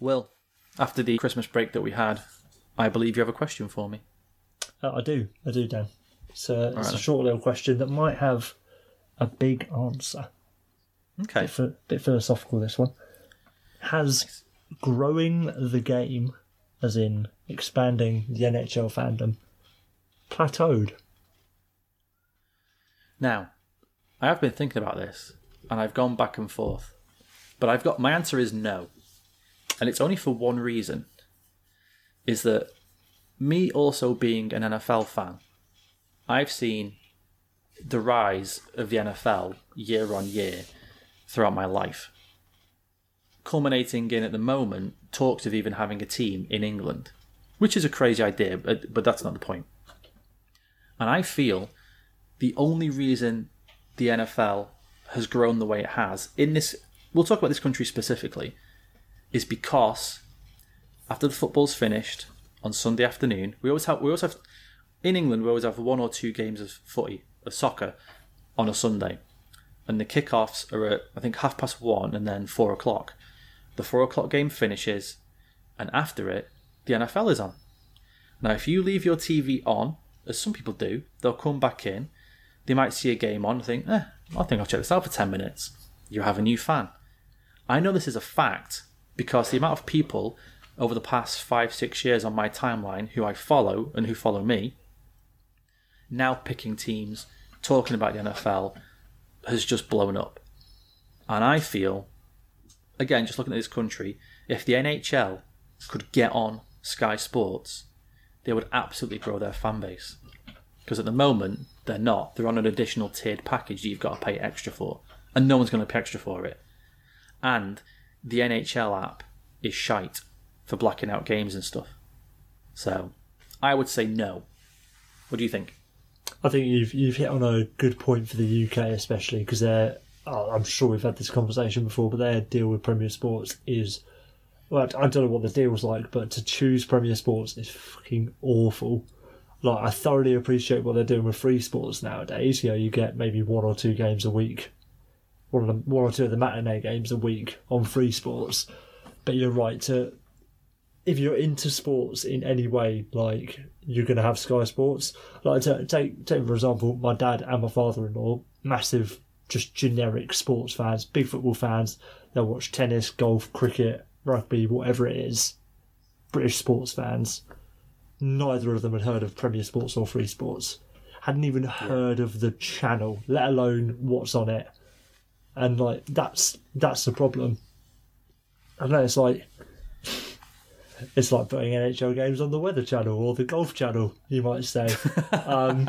Will, after the Christmas break that we had, I believe you have a question for me. Uh, I do, I do, Dan. It's, a, it's Alright. a short little question that might have a big answer. Okay. Bit, bit philosophical, this one. Has growing the game, as in expanding the NHL fandom, plateaued? Now, I have been thinking about this, and I've gone back and forth, but I've got my answer is no, and it's only for one reason: is that me also being an NFL fan, I've seen the rise of the NFL year on year throughout my life, culminating in at the moment talks of even having a team in England, which is a crazy idea, but, but that's not the point. And I feel the only reason the NFL has grown the way it has in this we'll talk about this country specifically is because after the football's finished on Sunday afternoon we always have we always have in England we always have one or two games of footy of soccer on a Sunday and the kickoffs are at I think half past one and then four o'clock the four o'clock game finishes and after it the NFL is on now if you leave your TV on as some people do they'll come back in they might see a game on and think, eh, I think I'll check this out for 10 minutes. You have a new fan. I know this is a fact because the amount of people over the past five, six years on my timeline who I follow and who follow me now picking teams, talking about the NFL has just blown up. And I feel, again, just looking at this country, if the NHL could get on Sky Sports, they would absolutely grow their fan base because at the moment they're not. They're on an additional tiered package that you've got to pay extra for, and no one's going to pay extra for it. And the NHL app is shite for blacking out games and stuff. So I would say no. What do you think? I think you've you've hit on a good point for the UK, especially because they're. I'm sure we've had this conversation before, but their deal with Premier Sports is. Well, I don't know what the deal's like, but to choose Premier Sports is fucking awful. Like, I thoroughly appreciate what they're doing with free sports nowadays. You know, you get maybe one or two games a week, one of the, one or two of the matinee games a week on free sports. But you're right to if you're into sports in any way, like you're going to have Sky Sports. Like ta- take take for example, my dad and my father-in-law, massive, just generic sports fans, big football fans. They'll watch tennis, golf, cricket, rugby, whatever it is. British sports fans. Neither of them had heard of Premier Sports or Free Sports. Hadn't even heard of the channel, let alone what's on it. And like that's that's the problem. I know it's like it's like putting NHL games on the Weather Channel or the Golf Channel, you might say. um,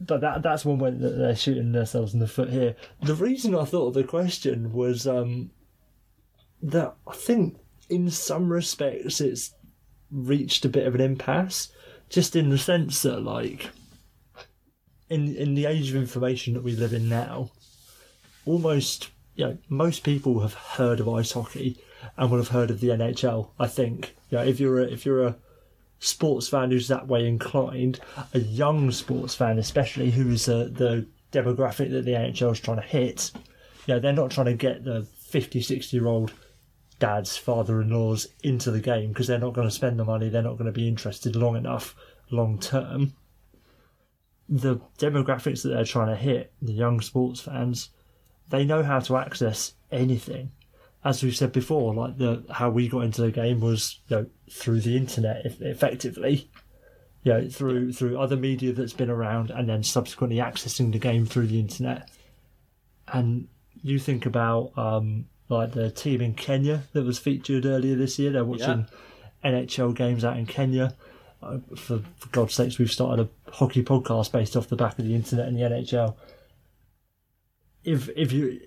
but that that's one way that they're shooting themselves in the foot here. The reason I thought of the question was um, that I think in some respects it's reached a bit of an impasse, just in the sense that like in in the age of information that we live in now, almost you know most people have heard of ice hockey and will have heard of the NHL. I think you know if you're a, if you're a sports fan who's that way inclined, a young sports fan especially who is uh, the demographic that the NHL is trying to hit. You know they're not trying to get the 50, 60 year old dads, father-in-laws into the game because they're not going to spend the money. They're not going to be interested long enough, long term. The demographics that they're trying to hit, the young sports fans, they know how to access anything. As we've said before, like the how we got into the game was you know, through the internet, effectively. You know, through through other media that's been around, and then subsequently accessing the game through the internet. And you think about um, like the team in Kenya that was featured earlier this year. They're watching NHL games out in Kenya. Uh, for, for God's sakes, we've started a hockey podcast based off the back of the internet and the NHL. If if you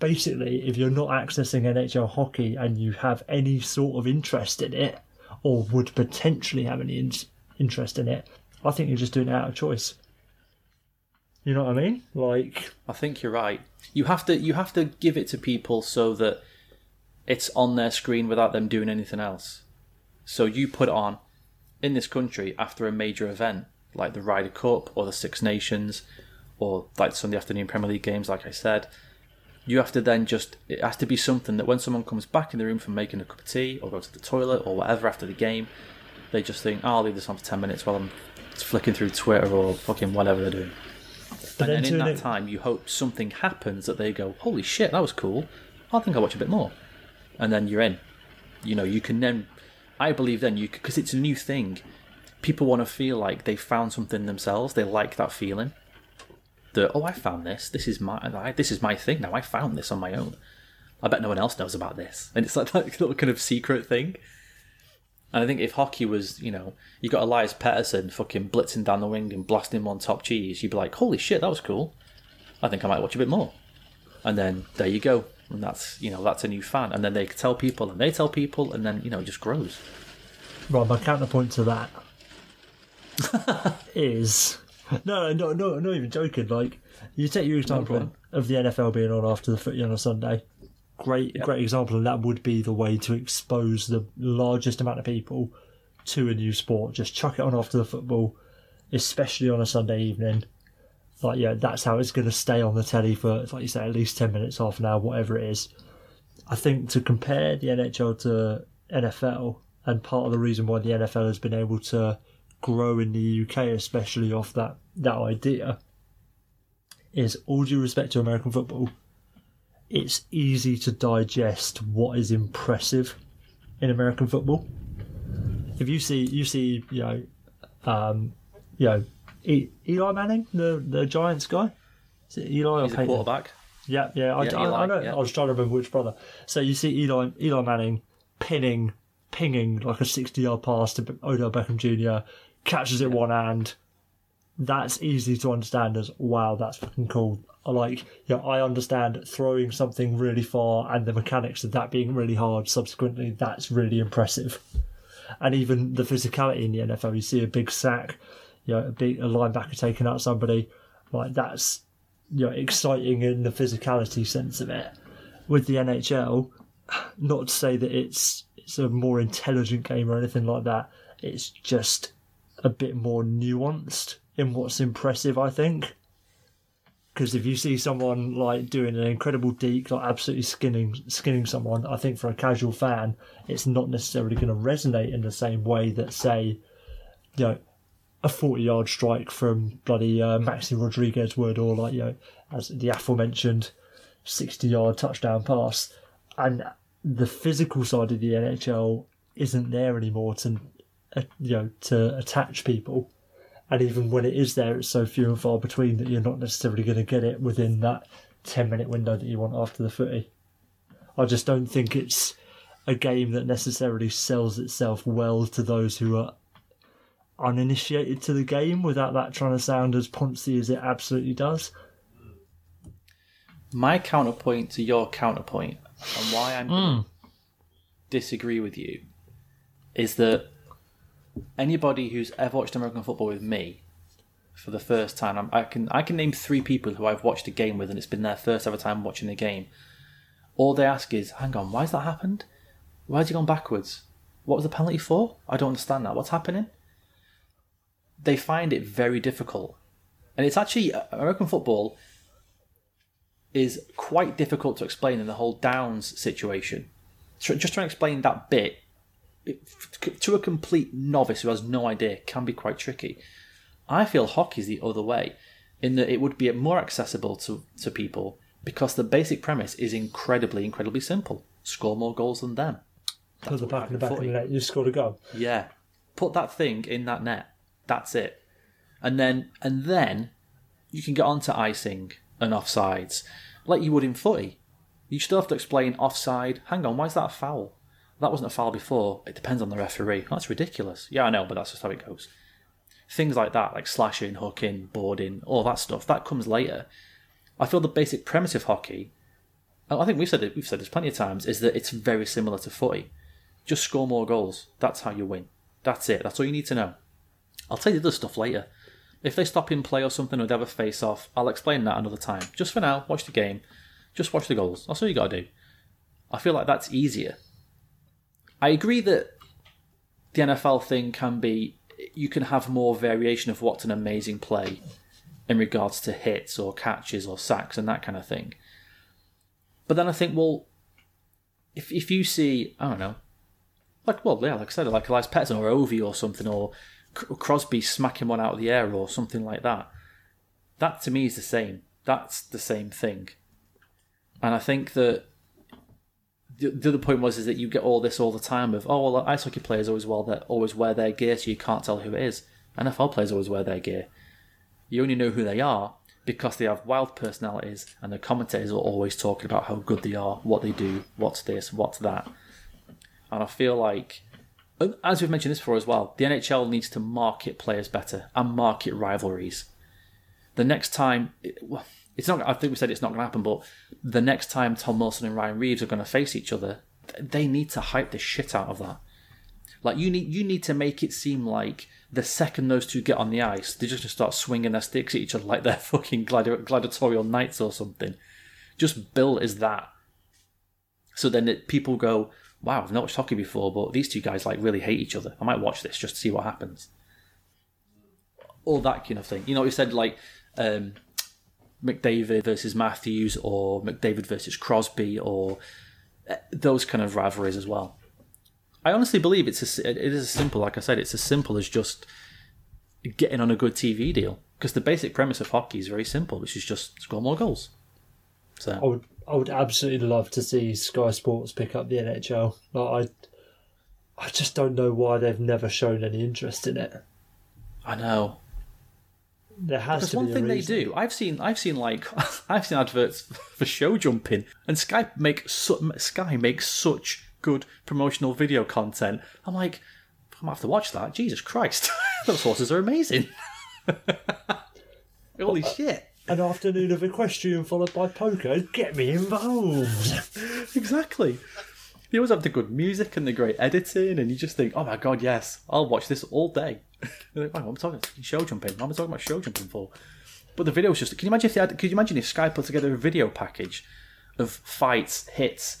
basically if you're not accessing NHL hockey and you have any sort of interest in it, or would potentially have any in- interest in it, I think you're just doing it out of choice. You know what I mean? Like, I think you're right. You have to you have to give it to people so that it's on their screen without them doing anything else. So you put on in this country after a major event like the Ryder Cup or the Six Nations or like Sunday afternoon Premier League games, like I said, You have to then just, it has to be something that when someone comes back in the room from making a cup of tea or go to the toilet or whatever after the game, they just think, oh, I'll leave this on for 10 minutes while I'm flicking through Twitter or fucking whatever they're doing. But and then in that an- time, you hope something happens that they go, holy shit, that was cool. I think I'll watch a bit more. And then you're in. You know, you can then, I believe then, you because it's a new thing, people want to feel like they found something themselves. They like that feeling. That, oh, I found this. This is my, I, this is my thing now. I found this on my own. I bet no one else knows about this. And it's like that little kind of secret thing. And I think if hockey was, you know, you got Elias Pettersson fucking blitzing down the wing and blasting him on top cheese, you'd be like, holy shit, that was cool. I think I might watch a bit more. And then there you go. And that's, you know, that's a new fan. And then they tell people and they tell people and then, you know, it just grows. Right, my counterpoint to that is no, no, no, not even joking. Like you take your example of the NFL being on after the footy on a Sunday. Great, great example, and that would be the way to expose the largest amount of people to a new sport. Just chuck it on after the football, especially on a Sunday evening. Like yeah, that's how it's going to stay on the telly for, like you say, at least ten minutes, half an hour, whatever it is. I think to compare the NHL to NFL, and part of the reason why the NFL has been able to grow in the UK, especially off that that idea, is all due respect to American football. It's easy to digest what is impressive in American football. If you see, you see, you know, um, you know, E- Eli Manning, the the Giants guy. Is it Eli or He's Peyton? quarterback. Yeah, yeah. I, Yeah, I, I know. yeah. I was trying to remember which brother. So you see Eli Eli Manning pinning, pinging like a sixty-yard pass to Odell Beckham Jr. Catches it one hand. That's easy to understand as wow. That's fucking cool. I like. Yeah, I understand throwing something really far and the mechanics of that being really hard. Subsequently, that's really impressive. And even the physicality in the NFL, you see a big sack, you know, a big a linebacker taking out somebody, like that's you know, exciting in the physicality sense of it. With the NHL, not to say that it's it's a more intelligent game or anything like that. It's just a bit more nuanced in what's impressive, I think. Because if you see someone like doing an incredible deke, like absolutely skinning skinning someone, I think for a casual fan, it's not necessarily going to resonate in the same way that say, you know, a 40 yard strike from bloody uh, Maxi Rodriguez would, or like, you know, as the aforementioned 60 yard touchdown pass. And the physical side of the NHL isn't there anymore to, you know, to attach people. And even when it is there, it's so few and far between that you're not necessarily going to get it within that 10 minute window that you want after the footy. I just don't think it's a game that necessarily sells itself well to those who are uninitiated to the game without that trying to sound as poncy as it absolutely does. My counterpoint to your counterpoint and why I'm gonna hmm. disagree with you is that anybody who's ever watched American football with me for the first time, I'm, I can I can name three people who I've watched a game with, and it's been their first ever time watching a game. All they ask is, "Hang on, why's that happened? Why Why's he gone backwards? What was the penalty for? I don't understand that. What's happening?" They find it very difficult, and it's actually uh, American football is quite difficult to explain in the whole downs situation. Just trying to explain that bit it, to a complete novice who has no idea can be quite tricky. I feel hockey's the other way, in that it would be more accessible to, to people because the basic premise is incredibly, incredibly simple. Score more goals than them. Put the back in the back of the net, you scored a goal. Yeah. Put that thing in that net. That's it. And then and then you can get on to icing and offsides. Like you would in footy. You still have to explain offside. Hang on, why is that a foul? That wasn't a foul before. It depends on the referee. That's ridiculous. Yeah, I know, but that's just how it goes. Things like that, like slashing, hooking, boarding, all that stuff, that comes later. I feel the basic premise of hockey, I think we've said it, we've said this plenty of times, is that it's very similar to footy. Just score more goals. That's how you win. That's it. That's all you need to know. I'll tell you the other stuff later. If they stop in play or something or they have a face off, I'll explain that another time. Just for now, watch the game. Just watch the goals. That's all you gotta do. I feel like that's easier. I agree that the NFL thing can be you can have more variation of what's an amazing play in regards to hits or catches or sacks and that kind of thing. But then I think, well, if if you see, I don't know, like well, yeah, like I said, like Elias Pettersson or Ovi or something, or Crosby smacking one out of the air or something like that, that to me is the same. That's the same thing. And I think that the, the other point was is that you get all this all the time of oh well ice hockey players always well that always wear their gear so you can't tell who it is. NFL players always wear their gear. You only know who they are because they have wild personalities and the commentators are always talking about how good they are, what they do, what's this, what's that. And I feel like as we've mentioned this before as well, the NHL needs to market players better and market rivalries. The next time, well, it's not. I think we said it's not going to happen, but the next time Tom Wilson and Ryan Reaves are going to face each other, they need to hype the shit out of that. Like you need you need to make it seem like the second those two get on the ice, they're just to start swinging their sticks at each other like they're fucking gladi- gladiatorial knights or something. Just build as that. So then it, people go, wow, I've not watched hockey before, but these two guys like really hate each other. I might watch this just to see what happens. All that kind of thing. You know, you said like um, McDavid versus Matthews or McDavid versus Crosby or uh, those kind of rivalries as well. I honestly believe it's a, it is as simple, like I said, it's as simple as just getting on a good TV deal. Because the basic premise of hockey is very simple, which is just score more goals. So I would I would absolutely love to see Sky Sports pick up the NHL. Like I I just don't know why they've never shown any interest in it. I know. There has to one be a thing they do. I've seen I've seen like I've seen adverts for show jumping, and Sky make su- Sky makes such good promotional video content. I'm like, I'm gonna have to watch that. Jesus Christ, those horses are amazing. Holy shit! An afternoon of equestrian followed by poker. Get me involved. Exactly. You always have the good music and the great editing, and you just think, oh my god, yes, I'll watch this all day. Like, "Wow, I'm talking show jumping. What am I talking about show jumping for? But the video was just. Can you imagine if they had? Could you imagine if Sky put together a video package of fights, hits,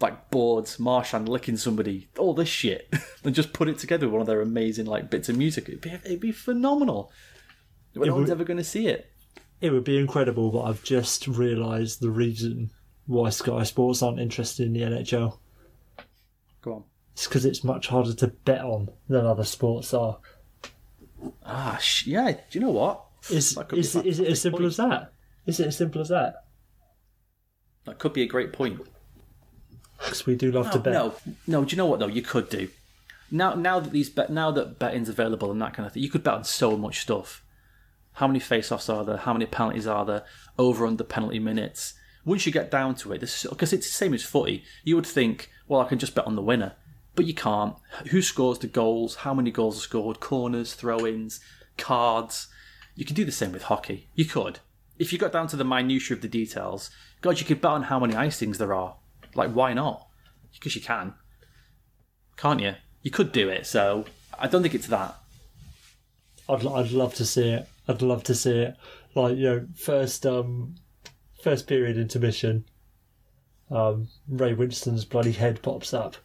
like boards, Marchand licking somebody, all this shit, and just put it together with one of their amazing like bits of music? It'd be, it'd be phenomenal. But no one's ever going to see it. It would be incredible, but I've just realised the reason why Sky Sports aren't interested in the NHL. Go on. It's because it's much harder to bet on than other sports are. Ah, sh- yeah. Do you know what? Is That could be is, is it as simple point. as that? Is it as simple as that? That could be a great point. Because we do love to bet. No, no. Do you know what though? You could do now. Now that these bet, now that betting's available and that kind of thing, you could bet on so much stuff. How many face-offs are there? How many penalties are there? Over under penalty minutes. Once you get down to it, because it's the same as footy, you would think, well, I can just bet on the winner, but you can't. Who scores the goals? How many goals are scored? Corners, throw-ins, cards. You can do the same with hockey. You could. If you got down to the minutiae of the details, God, you could bet on how many icings there are. Like, why not? Because you can. Can't you? You could do it, so I don't think it's that. I'd I'd love to see it. I'd love to see it. Like you know, first um, first period intermission. Um, Ray Winstone's bloody head pops up.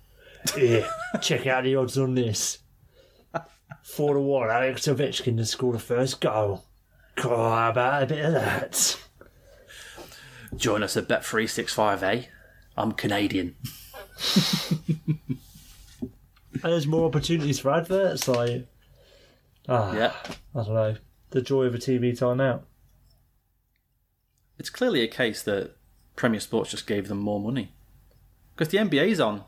Here, check out the odds on this. Four to one, Alex Ovechkin to score the first goal. How about a bit of that? Join us at Bet365A. I'm Canadian. And there's more opportunities for adverts. Like, ah, Yeah. I don't know, the joy of a TV timeout. It's clearly a case that Premier Sports just gave them more money. Because the NBA's on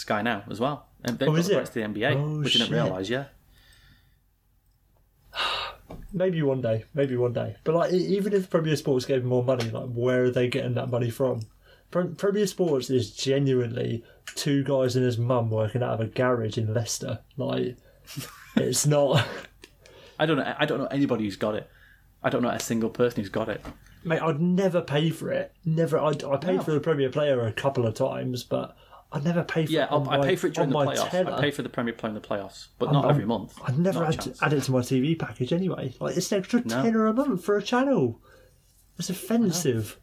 Sky now as well. And they've Oh, got is the it? rights to the NBA, Oh, which I didn't shit. realise, yeah. Maybe one day, maybe one day. But like, even if Premier Sports gave more money, like, where are they getting that money from? Pre- Premier Sports is genuinely two guys and his mum working out of a garage in Leicester. Like, it's not. I don't know. I don't know anybody who's got it. I don't know a single person who's got it. Mate, I'd never pay for it. Never. I, I paid No. for the Premier Player a couple of times, but I'd never pay for Yeah, it. I'll, I pay for it during the playoffs. I pay for the Premier playing the playoffs, but I'm- not I'm- every month. I'd never Not a add, it to my TV package anyway. Like, it's an extra No. tenner a month for a channel. It's offensive.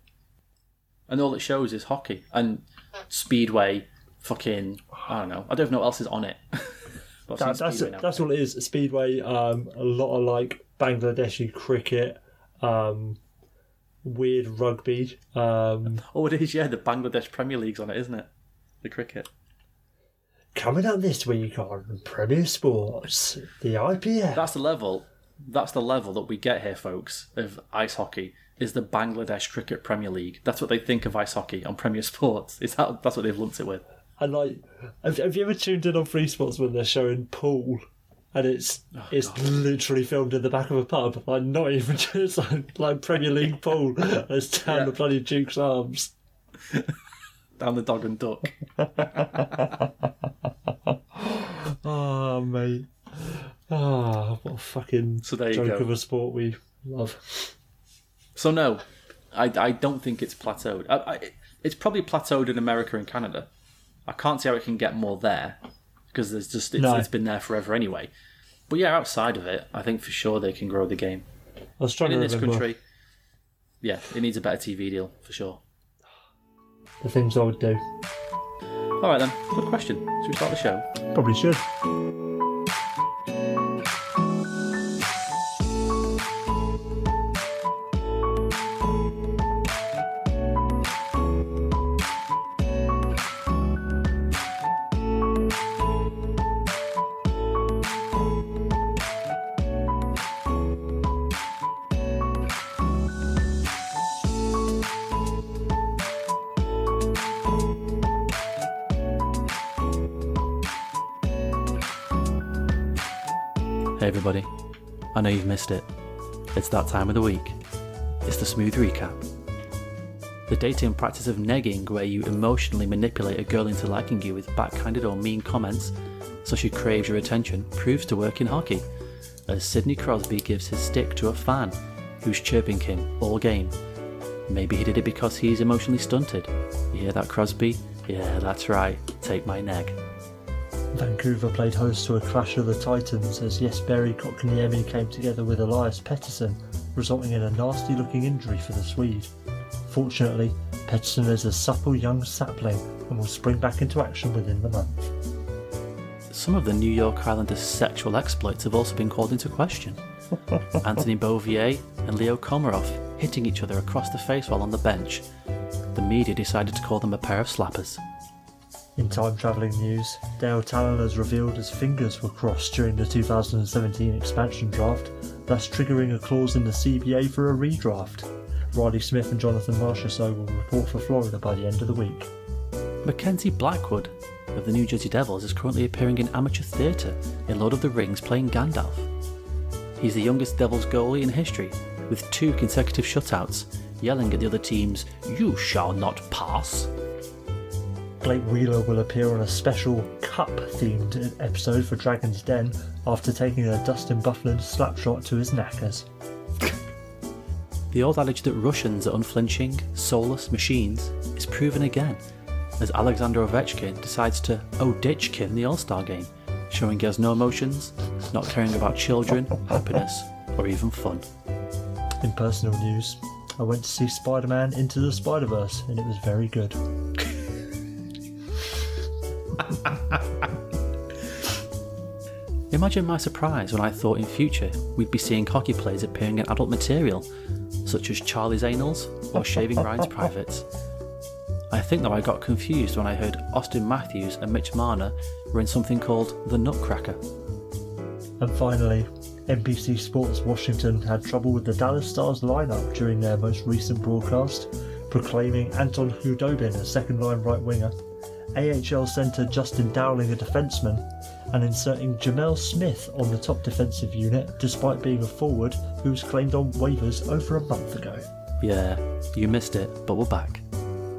And all it shows is hockey and speedway. Fucking, I don't know. I don't know what else is on it. But That, that's now. that's all it is. Speedway, um, a lot of like Bangladeshi cricket, um, weird rugby. Um, Oh, it is, yeah. The Bangladesh Premier League's on it, isn't it? The cricket. coming up this week on Premier Sports, the IPL. That's the level. That's the level that we get here, folks, of ice hockey. Is the Bangladesh Cricket Premier League? That's what they think of ice hockey on Premier Sports. Is that that's what they've lumped it with? And like, have, have you ever tuned in on Free Sports when they're showing pool? And it's oh, it's literally filmed in the back of a pub, like not even just like, like Premier League pool. It's down Yeah. the bloody Duke's arms. Down the dog and duck. Oh mate, ah, what a fucking So there you joke go. of a sport we love. So no, I, I don't think it's plateaued. I, I, it's probably plateaued in America and Canada. I can't see how it can get more there because there's just it's, No. it's been there forever anyway. But yeah, outside of it, I think for sure they can grow the game. I was trying And to in this country, yeah, it needs a better TV deal for sure. The things I would do. All right then, good question. Should we start the show? Probably should. I know you've missed it. It's that time of the week. It's the smooth recap. The dating practice of negging, where you emotionally manipulate a girl into liking you with backhanded or mean comments so she craves your attention, proves to work in hockey, as Sidney Crosby gives his stick to a fan who's chirping him all game. Maybe he did it because he's emotionally stunted. You hear that, Crosby? Yeah, that's right. Take my neg. Vancouver played host to a clash of the Titans as Jesperi Kotkaniemi came together with Elias Pettersson, resulting in a nasty looking injury for the Swede. Fortunately, Pettersson is a supple young sapling and will spring back into action within the month. Some of the New York Islanders' sexual exploits have also been called into question. Anthony Beauvillier and Leo Komarov hitting each other across the face while on the bench. The media decided to call them a pair of slappers. In time travelling news, Dale Tallon has revealed his fingers were crossed during the 2017 expansion draft, thus triggering a clause in the CBA for a redraft. Reilly Smith and Jonathan Marchessault will report for Florida by the end of the week. Mackenzie Blackwood of the New Jersey Devils is currently appearing in amateur theatre in Lord of the Rings playing Gandalf. He's the youngest Devils goalie in history, with two consecutive shutouts, yelling at the other teams, You shall not pass. Blake Wheeler will appear on a special cup themed episode for Dragon's Den after taking a Dustin Byfuglien slapshot to his knackers. The old adage that Russians are unflinching, soulless machines is proven again as Alexander Ovechkin decides to O-ditchkin the All-Star game, showing he has no emotions, not caring about children, happiness, or even fun. In personal news, I went to see Spider Man Into the Spider Verse and it was very good. Imagine my surprise when I thought in future we'd be seeing hockey players appearing in adult material, such as Charlie's Anals or Shaving Ryan's Privates. I think though I got confused when I heard Auston Matthews and Mitch Marner were in something called The Nutcracker. And finally, NBC Sports Washington had trouble with the Dallas Stars lineup during their most recent broadcast, proclaiming Anton Khudobin a second line right winger, AHL centre Justin Dowling a defenceman, and inserting Gemel Smith on the top defensive unit despite being a forward who was claimed on waivers over a month ago. Yeah, you missed it, but we're back.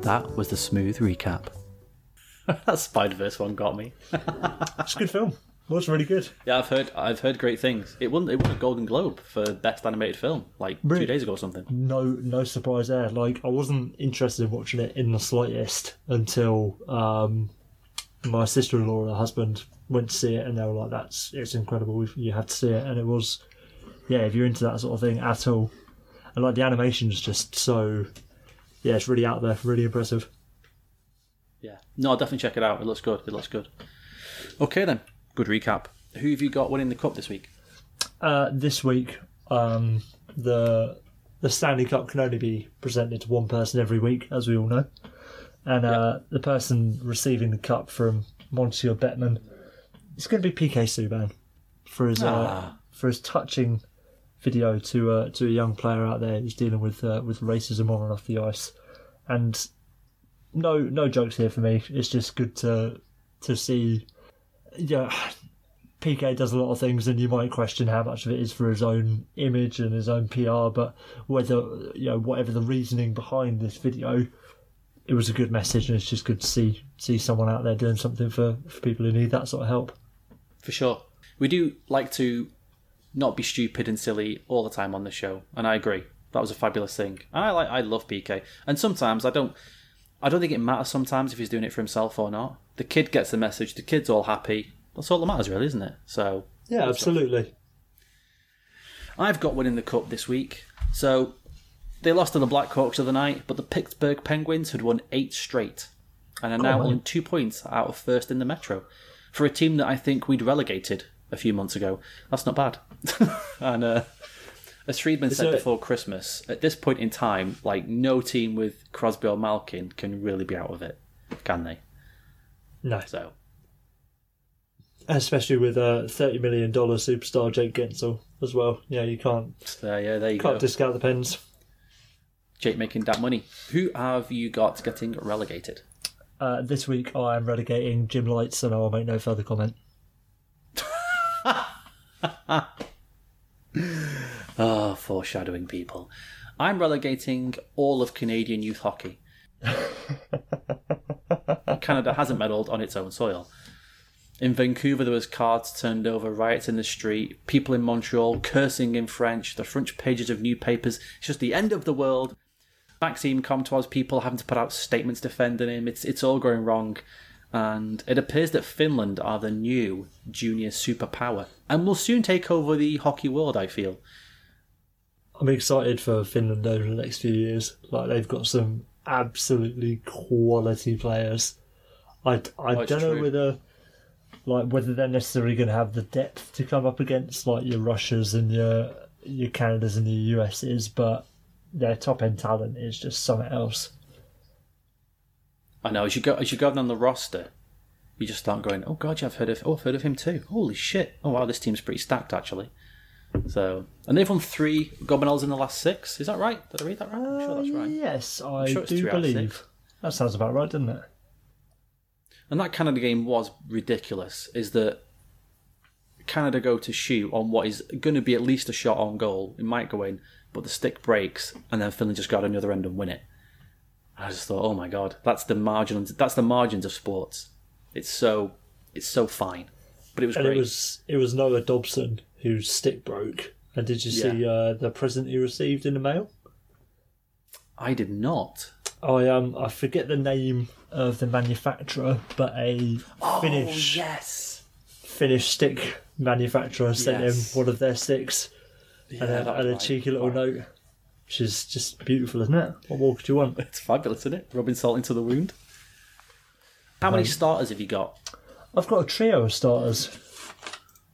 That was the smooth recap. that Spider Verse one got me. It's a good film. It was really good. Yeah, I've heard I've heard great things. It won it won a Golden Globe for best animated film like Really? two days ago or something. no no surprise there. Like I wasn't interested in watching it in the slightest until um, my sister in law and her husband went to see it, and they were like, "That's it's incredible. You have to see it." And it was, yeah, if you're into that sort of thing at all, and like the animation's just so, yeah, it's really out there, really impressive. Yeah. No, I'll definitely check it out. It looks good. It looks good. Okay then. Good recap. Who have you got winning the cup this week? Uh, this week, um, the the Stanley Cup can only be presented to one person every week, as we all know. And uh, the person receiving the cup from Monsieur Bettman, it's going to be PK Subban for his uh, Ah. for his touching video to uh, to a young player out there who's dealing with uh, with racism on and off the ice. And no no jokes here for me. It's just good to to see. Yeah, PK does a lot of things, and you might question how much of it is for his own image and his own PR. But whether you know whatever the reasoning behind this video, it was a good message, and it's just good to see see someone out there doing something for, for people who need that sort of help. For sure. We do like to not be stupid and silly all the time on the show, and I agree. That was a fabulous thing. And I like I love PK. And sometimes I don't I don't think it matters sometimes if he's doing it for himself or not. The kid gets the message, the kid's all happy. That's all that matters really, isn't it? So Yeah, absolutely. I've got one in the cup this week. So they lost to the Blackhawks the other night, but the Pittsburgh Penguins had won eight straight and are now on. on two points out of first in the Metro. For a team that I think we'd relegated a few months ago, that's not bad. and uh, as Friedman said it- before Christmas, at this point in time, like no team with Crosby or Malkin can really be out of it, can they? No, So especially with a thirty million dollar superstar Jake Guentzel as well. Yeah, you can't uh, yeah, there you can't go. discount the Pens. Jake making that money. Who have you got getting relegated? Uh, this week I am relegating Jim Lites, and I will make no further comment. Ah, foreshadowing people. I'm relegating all of Canadian youth hockey. Canada hasn't meddled on its own soil. In Vancouver, there was cards turned over, riots in the street, people in Montreal cursing in French, the front pages of new papers. It's just the end of the world. Maxime Comtois people having to put out statements defending him. It's it's all going wrong, and it appears that Finland are the new junior superpower and will soon take over the hockey world. I feel. I'm excited for Finland over the next few years. Like they've got some absolutely quality players. I, I don't know true. whether like whether they're necessarily going to have the depth to come up against like your Russias and your your Canadas and your USs, but their top end talent is just something else. I know as you go as you go down the roster, you just start going, "Oh God, yeah, I've heard of oh I've heard of him too. Holy shit! Oh wow, this team's pretty stacked actually." So, and they've won three gold medals in the last six. Is that right? Did I read that right? I'm sure that's right. Uh, yes, I sure it's do three out of believe. six. That sounds about right, doesn't it? And that Canada game was ridiculous. Is that Canada go to shoot on what is going to be at least a shot on goal? It might go in, but the stick breaks, and then Finland just got on the other end and win it. I just thought, oh my god, that's the margin. That's the margins of sports. It's so, it's so fine, but it was And great. it was it was Noah Dobson whose stick broke. And did you see uh, the present he received in the mail? I did not. I um I forget the name of the manufacturer, but a Finnish Oh, yes. Finnish stick manufacturer sent Yes. him one of their sticks Yeah, and, a, and a cheeky little note, which is just beautiful, isn't it? What more could you want? It's fabulous, isn't it? Rubbing salt into the wound. How many starters have you got? I've got a trio of starters.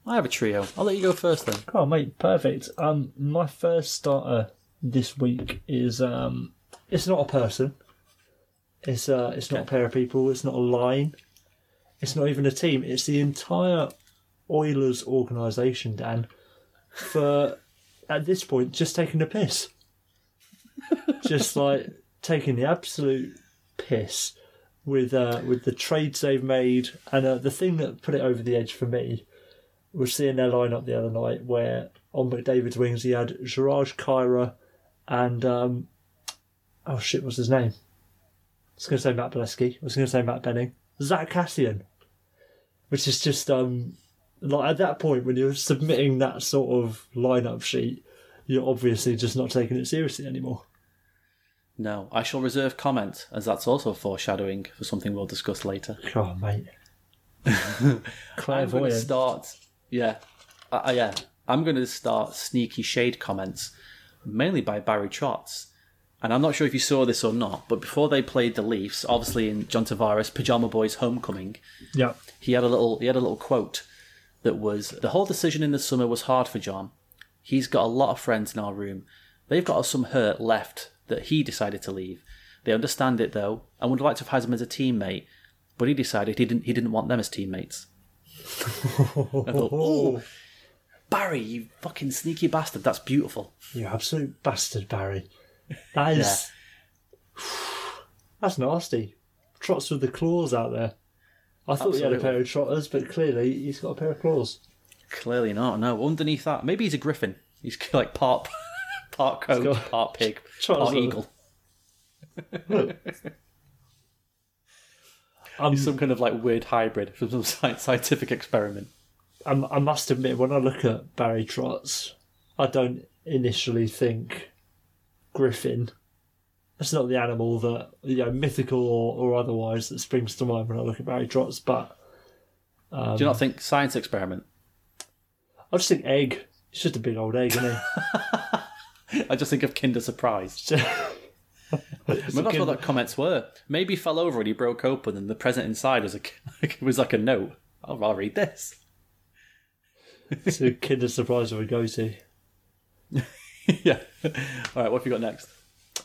I have a trio. I'll let you go first then. Oh mate, perfect. Um, my first starter this week is um, it's not a person. It's uh, it's not a pair of people. It's not a line. It's not even a team. It's the entire Oilers organisation, Dan. For at this point, just taking the piss. just like taking the absolute piss with uh, with the trades they've made, and uh, the thing that put it over the edge for me was seeing their lineup the other night where on McDavid's wings he had Jujhar Khaira and um, oh shit, what's his name? I was going to say Matt Bolesky. I was going to say Matt Benning. Zack Kassian, which is just um like at that point when you're submitting that sort of lineup sheet, you're obviously just not taking it seriously anymore. No, I shall reserve comment, as that's also foreshadowing for something we'll discuss later. Oh mate, I'm going to start. Yeah, uh, uh, yeah. I'm going to start sneaky shade comments, mainly by Barry Trotz. And I'm not sure if you saw this or not, but before they played the Leafs, obviously in John Tavares' Pajama Boys Homecoming, Yeah, he had a little he had a little quote that was the whole decision in the summer was hard for John. He's got a lot of friends in our room, They've got some hurt left that he decided to leave. They understand it though, and would like to have had him as a teammate, but he decided he didn't. He didn't want them as teammates. I thought, oh, Barry, you fucking sneaky bastard. That's beautiful. You absolute bastard, Barry. That is. That's nasty. Trotz with the claws out there. I thought he had a pair of trotters, but clearly he's got a pair of claws. Clearly not. No, underneath that, maybe he's a griffin. He's like part part coat, part pig, part eagle. Um, some kind of like weird hybrid from some scientific experiment. I'm, I must admit, when I look at Barry Trotz, I don't initially think Griffin. That's not the animal that you know, mythical or, or otherwise, that springs to mind when I look at Barry Trotz. But Do you not think science experiment? I just think egg. It's just a big old egg, isn't it? I just think of Kinder Surprise. Mean, that's what that comments were. Maybe he fell over and he broke open, and the present inside was a it was like a note. I'll, I'll read this. it's a Kinder Surprise of a goatee. yeah. All right. What have you got next?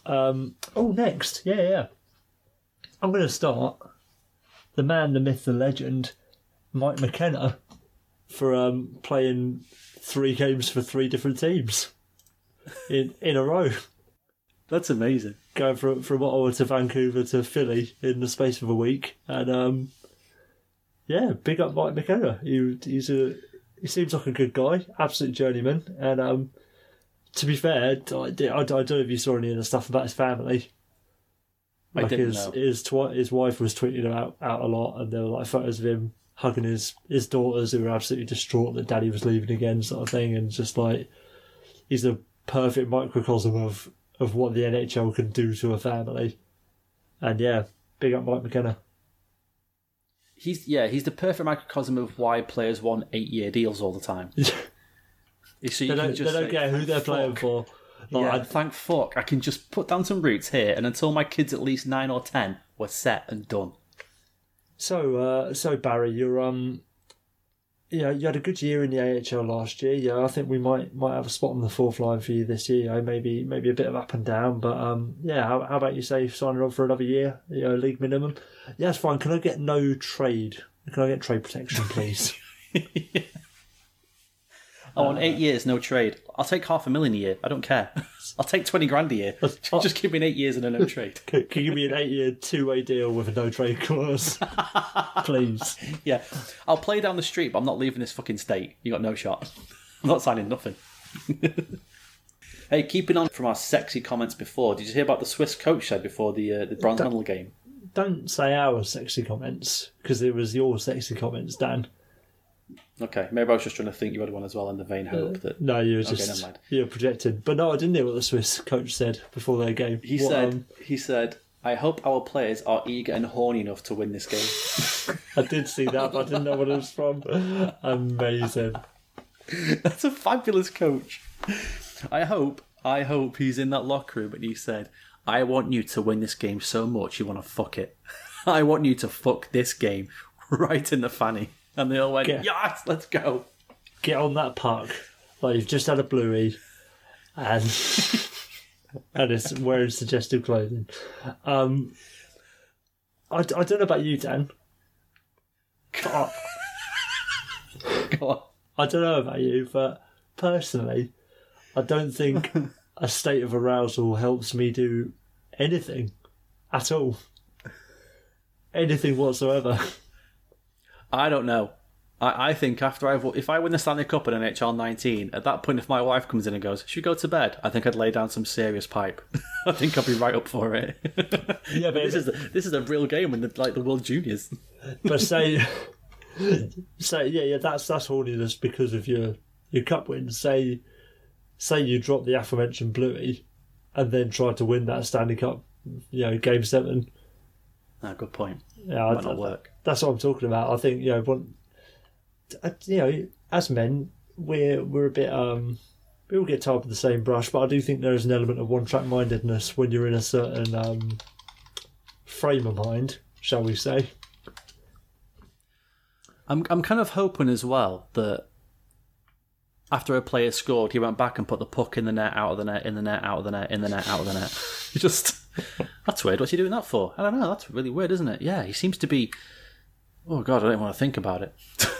Um, oh, next, yeah, yeah. I'm going to start the man, the myth, the legend, Mike McKenna, for um, playing three games for three different teams in in a row, That's amazing. going from from Ottawa to Vancouver to Philly in the space of a week, and um, yeah, big up Mike McKenna. He, he's a he seems like a good guy, absolute journeyman, and um, to be fair, I, I, I don't know if you saw any of the stuff about his family. I Like didn't his know. his twi- his wife was tweeting him out, out a lot, and there were like photos of him hugging his his daughters who were absolutely distraught that daddy was leaving again, sort of thing, and just like he's a perfect microcosm of of what the NHL can do to a family. And yeah, big up Mike McKenna. He's yeah. He's the perfect microcosm of why players want eight-year deals all the time. So They don't, they don't care who they're playing for. Like, yeah, I- thank fuck. I can just put down some roots here, and until my kid's at least nine or ten, we're set and done. So, uh, so Barry, you're um, yeah, you had a good year in the AHL last year. Yeah, I think we might might have a spot on the fourth line for you this year. You know, maybe maybe a bit of up and down, but um, yeah. How, how about you say signing on for another year? You know, league minimum. Yeah, that's fine. Can I get no trade? Can I get trade protection, please? I want eight years, no trade. I'll take half a million a year. I don't care. I'll take twenty grand a year. Just give me an eight years and a no trade. can, can you give me an eight-year two-way deal with a no trade clause, please? Yeah, I'll play down the street, but I'm not leaving this fucking state. You got no shot. I'm not signing nothing. hey, keeping on from our sexy comments before, did you hear about the Swiss coach said before the uh, the bronze medal game? Don't say our sexy comments because it was your sexy comments, Dan. Okay, maybe I was just trying to think you had one as well in the vain hope that No, you were Okay, just you were projecting. But no, I didn't hear what the Swiss coach said before their game. he What, said. um, he said, "I hope our players are eager and horny enough to win this game." I did see that, but I didn't know what it was from. Amazing. That's a fabulous coach. I hope, I hope he's in that locker room and he said, I want you to win this game so much you want to fuck it. I want you to fuck this game right in the fanny. And they all went, Yeah. yes, let's go. Get on that puck. Like you've just had a bluey, and and it's wearing suggestive clothing. Um, I, I don't know about you, Dan. I, Go on. I don't know about you, but personally, I don't think a state of arousal helps me do anything at all. Anything whatsoever. I don't know. I, I think after I've if I win the Stanley Cup in NHL 19, at that point, if my wife comes in and goes, "Should we go to bed?" I think I'd lay down some serious pipe. I think I'd be right up for it. Yeah, but this is the, this is a real game in the like the World Juniors. But say, say, yeah, yeah, that's that's horniness because of your your cup win. Say, say you drop the aforementioned Bluey, and then try to win that Stanley Cup, you know, game seven. Ah, good point. Yeah, I- Might not work. that's what I'm talking about. I think you know, one, uh, you know, as men, we're we're a bit um. We all get tired with the same brush, but I do think there is an element of one-track mindedness when you're in a certain um, frame of mind, shall we say? I'm I'm kind of hoping as well that after a player scored, he went back and put the puck in the net, out of the net, in the net, out of the net, in the net, out of the net. He just that's weird. What's he doing that for? I don't know. That's really weird, isn't it? Yeah, he seems to be. Oh god, I don't want to think about it.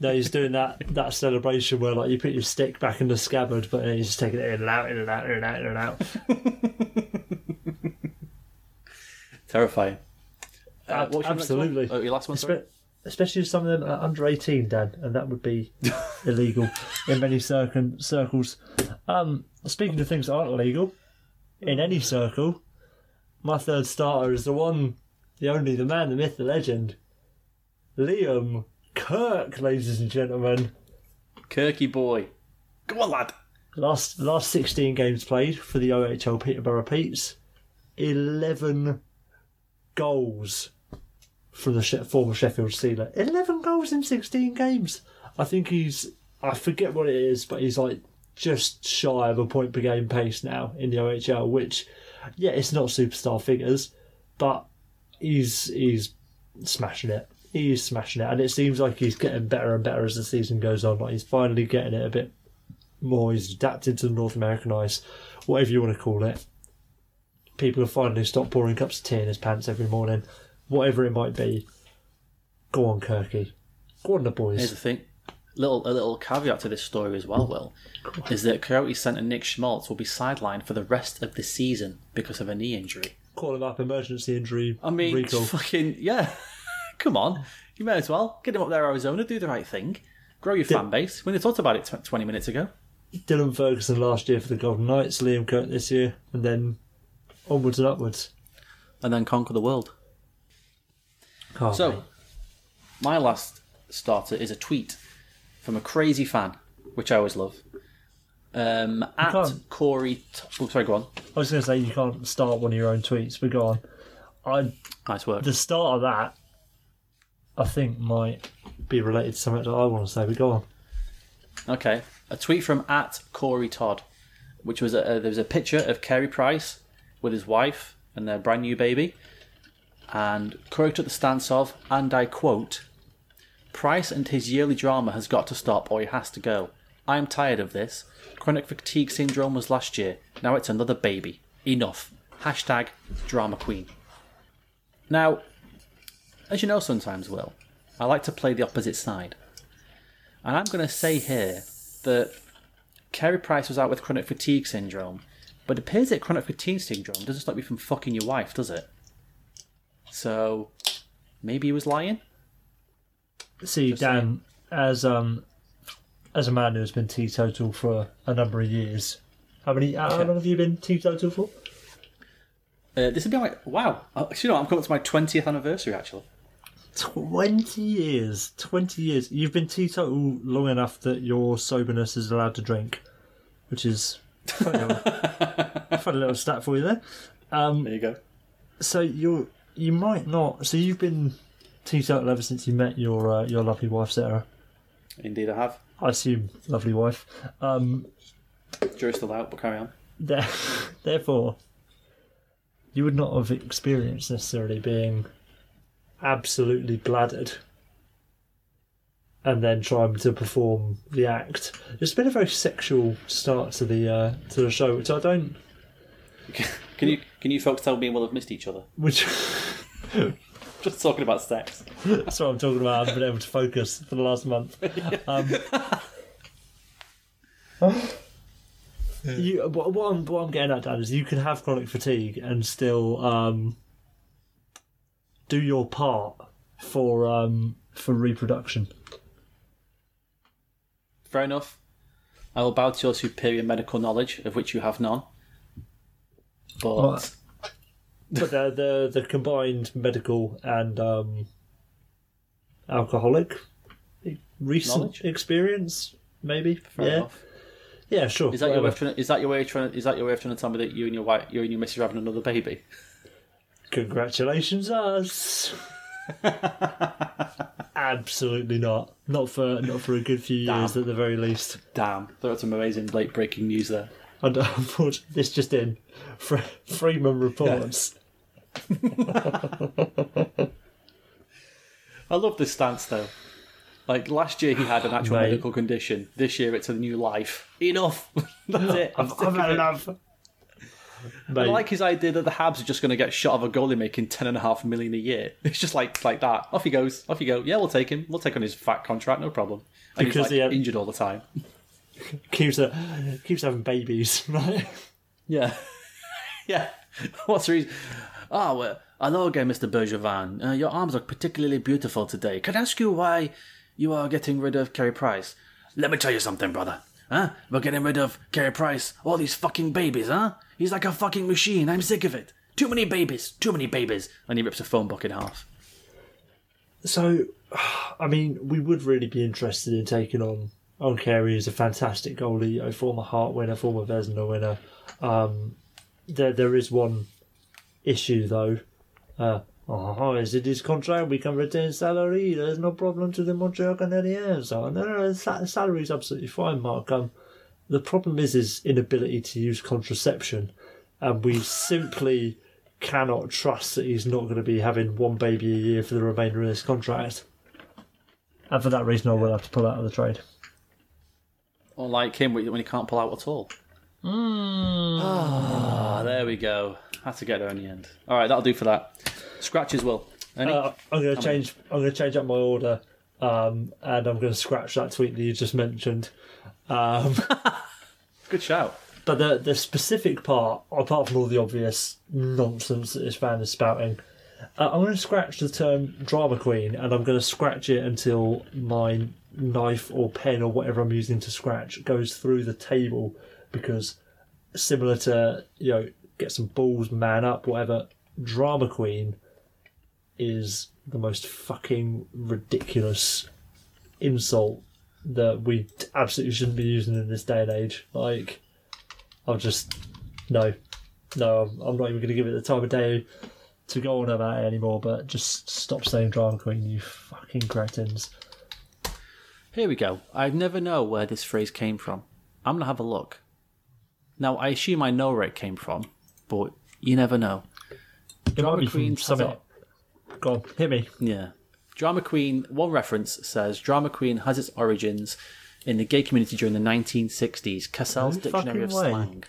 No, he's doing that that celebration where like you put your stick back in the scabbard, but then he's just taking it in and out, in and out, in and out, in and out. Terrifying. Uh, Ab- what's your absolutely. Oh, your last one. Sorry? Especially if some of them are under eighteen, Dan, and that would be illegal in many circum- circles. Um, speaking of things that aren't illegal, in any circle, my third starter is the one, the only, the man, the myth, the legend, Liam Kirk, ladies and gentlemen. Kirky boy. Come on, lad. Last last sixteen games played for the OHL Peterborough Petes, eleven goals from the she- former Sheffield Steeler. Eleven goals in sixteen games. I think he's I forget what it is, but he's like just shy of a point per game pace now in the OHL. Which, yeah, it's not superstar figures, but he's he's smashing it. He's smashing it, and it seems like he's getting better and better as the season goes on. Like he's finally getting it a bit more. He's adapted to the North American ice, whatever you want to call it. People have finally stopped pouring cups of tea in his pants every morning, whatever it might be. Go on, Kirky. Go on, the boys. Here's the thing. Little a little caveat to this story as well, Will, is that Coyote centre Nick Schmaltz will be sidelined for the rest of the season because of a knee injury. Call him up, emergency injury. I mean, recall. fucking yeah. Come on, you may as well get him up there, Arizona. Do the right thing. Grow your fan base. We only talked about it tw- twenty minutes ago. Dylan Ferguson last year for the Golden Knights, Liam Kirk this year, and then onwards and upwards. and then conquer the world. Can't So, wait. my last starter is a tweet from a crazy fan, which I always love. Um, at can't- Corey. T- oh, sorry, go on. I was going to say you can't start one of your own tweets, but go on. I Nice work. the start of that, I think might be related to something that I want to say. But go on. Okay, a tweet from at Corey Todd, which was a, a, there was a picture of Carey Price with his wife and their brand new baby, and Corey took the stance of, and I quote, "Price and his yearly drama has got to stop, or he has to go. I am tired of this. Chronic fatigue syndrome was last year. Now it's another baby. Enough. Hashtag drama queen." Now, as you know, sometimes Will, I like to play the opposite side. And I'm going to say here that Carey Price was out with chronic fatigue syndrome, but it appears that chronic fatigue syndrome doesn't stop you from fucking your wife, does it? So maybe he was lying. See, Dan, as um, as a man who's been teetotal for a number of years, how many? How long have you been teetotal for? Uh, this would be like wow. Uh, You know, I'm coming to my 20th anniversary actually. Twenty years. Twenty years. You've been teetotal long enough that your soberness is allowed to drink, which is funny little, funny little stat for you there. Um, There you go. So you're you might not. So you've been teetotal ever since you met your uh, your lovely wife Sarah. Indeed, I have. I assume lovely wife. Um, Jury's still out, but carry on. there, therefore, you would not have experienced necessarily being absolutely bladdered and then trying to perform the act. It's been a very sexual start to the uh, to the show, which I don't. Can you can you folks tell me Will have missed each other? Which Just talking about sex. that's what I'm talking about. I haven't been able to focus for the last month. Um, you, what, what, I'm, what I'm getting at, Dan, is you can have chronic fatigue and still um, do your part for um, for reproduction. Fair enough. I will bow to your superior medical knowledge, of which you have none. But What? But the the, the combined medical and um, alcoholic recent Knowledge? experience, maybe. fair yeah, enough. yeah, sure. Is that your way of trying? To, is that your way of trying? To, is that your way of trying to tell me that you and your wife, you and your missus are having another baby? Congratulations, us. Absolutely not. Not for not for a good few years Damn. at the very least. Damn, that's some amazing late breaking news there. And uh, unfortunately, this just in. Fre- Freeman reports. I love this stance though. Like last year, he had an actual Mate. medical condition. This year, it's a new life. Enough. That's it. I'm I've, sick I've of had it. enough. I Mate, like his idea that the Habs are just going to get shot of a goalie making ten and a half million a year. It's just like like that. Off he goes. Off you go. Yeah, we'll take him. We'll take on his fat contract. No problem. And Because he's he had- injured all the time. keeps uh, keeps having babies, right? Yeah. yeah. What's the reason? Ah, well, hello again, Mr. Bergevin. Uh, your arms look particularly beautiful today. Can I ask you why you are getting rid of Carey Price? Let me tell you something, brother. Huh? We're getting rid of Carey Price. All these fucking babies, huh? He's like a fucking machine. I'm sick of it. Too many babies. Too many babies. And he rips a phone book in half. So, I mean, we would really be interested in taking on on Carey as a fantastic goalie, a former Hart winner, former Vezina winner. Um, there, there is one issue though. Uh, oh, is it his contract? We can retain salary. There's no problem to the Montreal Canadiens. Oh, no, no, no, sa- salary's absolutely fine, Mark. Um, the problem is his inability to use contraception, and we simply cannot trust that he's not going to be having one baby a year for the remainder of his contract. And for that reason, I will have to pull out of the trade. Or like him when he can't pull out at all. Ah, there we go. Had to get there in the end. All right, that'll do for that. Scratches will. Any? Uh, I'm going to change. I'm going to change up my order, um, and I'm going to scratch that tweet that you just mentioned. Um, Good shout. but the the specific part, apart from all the obvious nonsense that this fan is spouting, uh, I'm going to scratch the term drama queen, and I'm going to scratch it until my knife or pen or whatever I'm using to scratch goes through the table, because similar to you know get some balls, man up, whatever. Drama queen is the most fucking ridiculous insult that we absolutely shouldn't be using in this day and age. Like, I'll just no, no, I'm, not even going to give it the time of day to go on about it anymore. But just stop saying drama queen, you fucking cretins. Here we go. I never know where this phrase came from. I'm gonna have a look. Now, I assume I know where it came from, but you never know. It might be queen has Go on, hit me. Yeah. Drama Queen, one reference says Drama Queen has its origins in the gay community during the 1960s. Cassell's No Dictionary of way. Slang.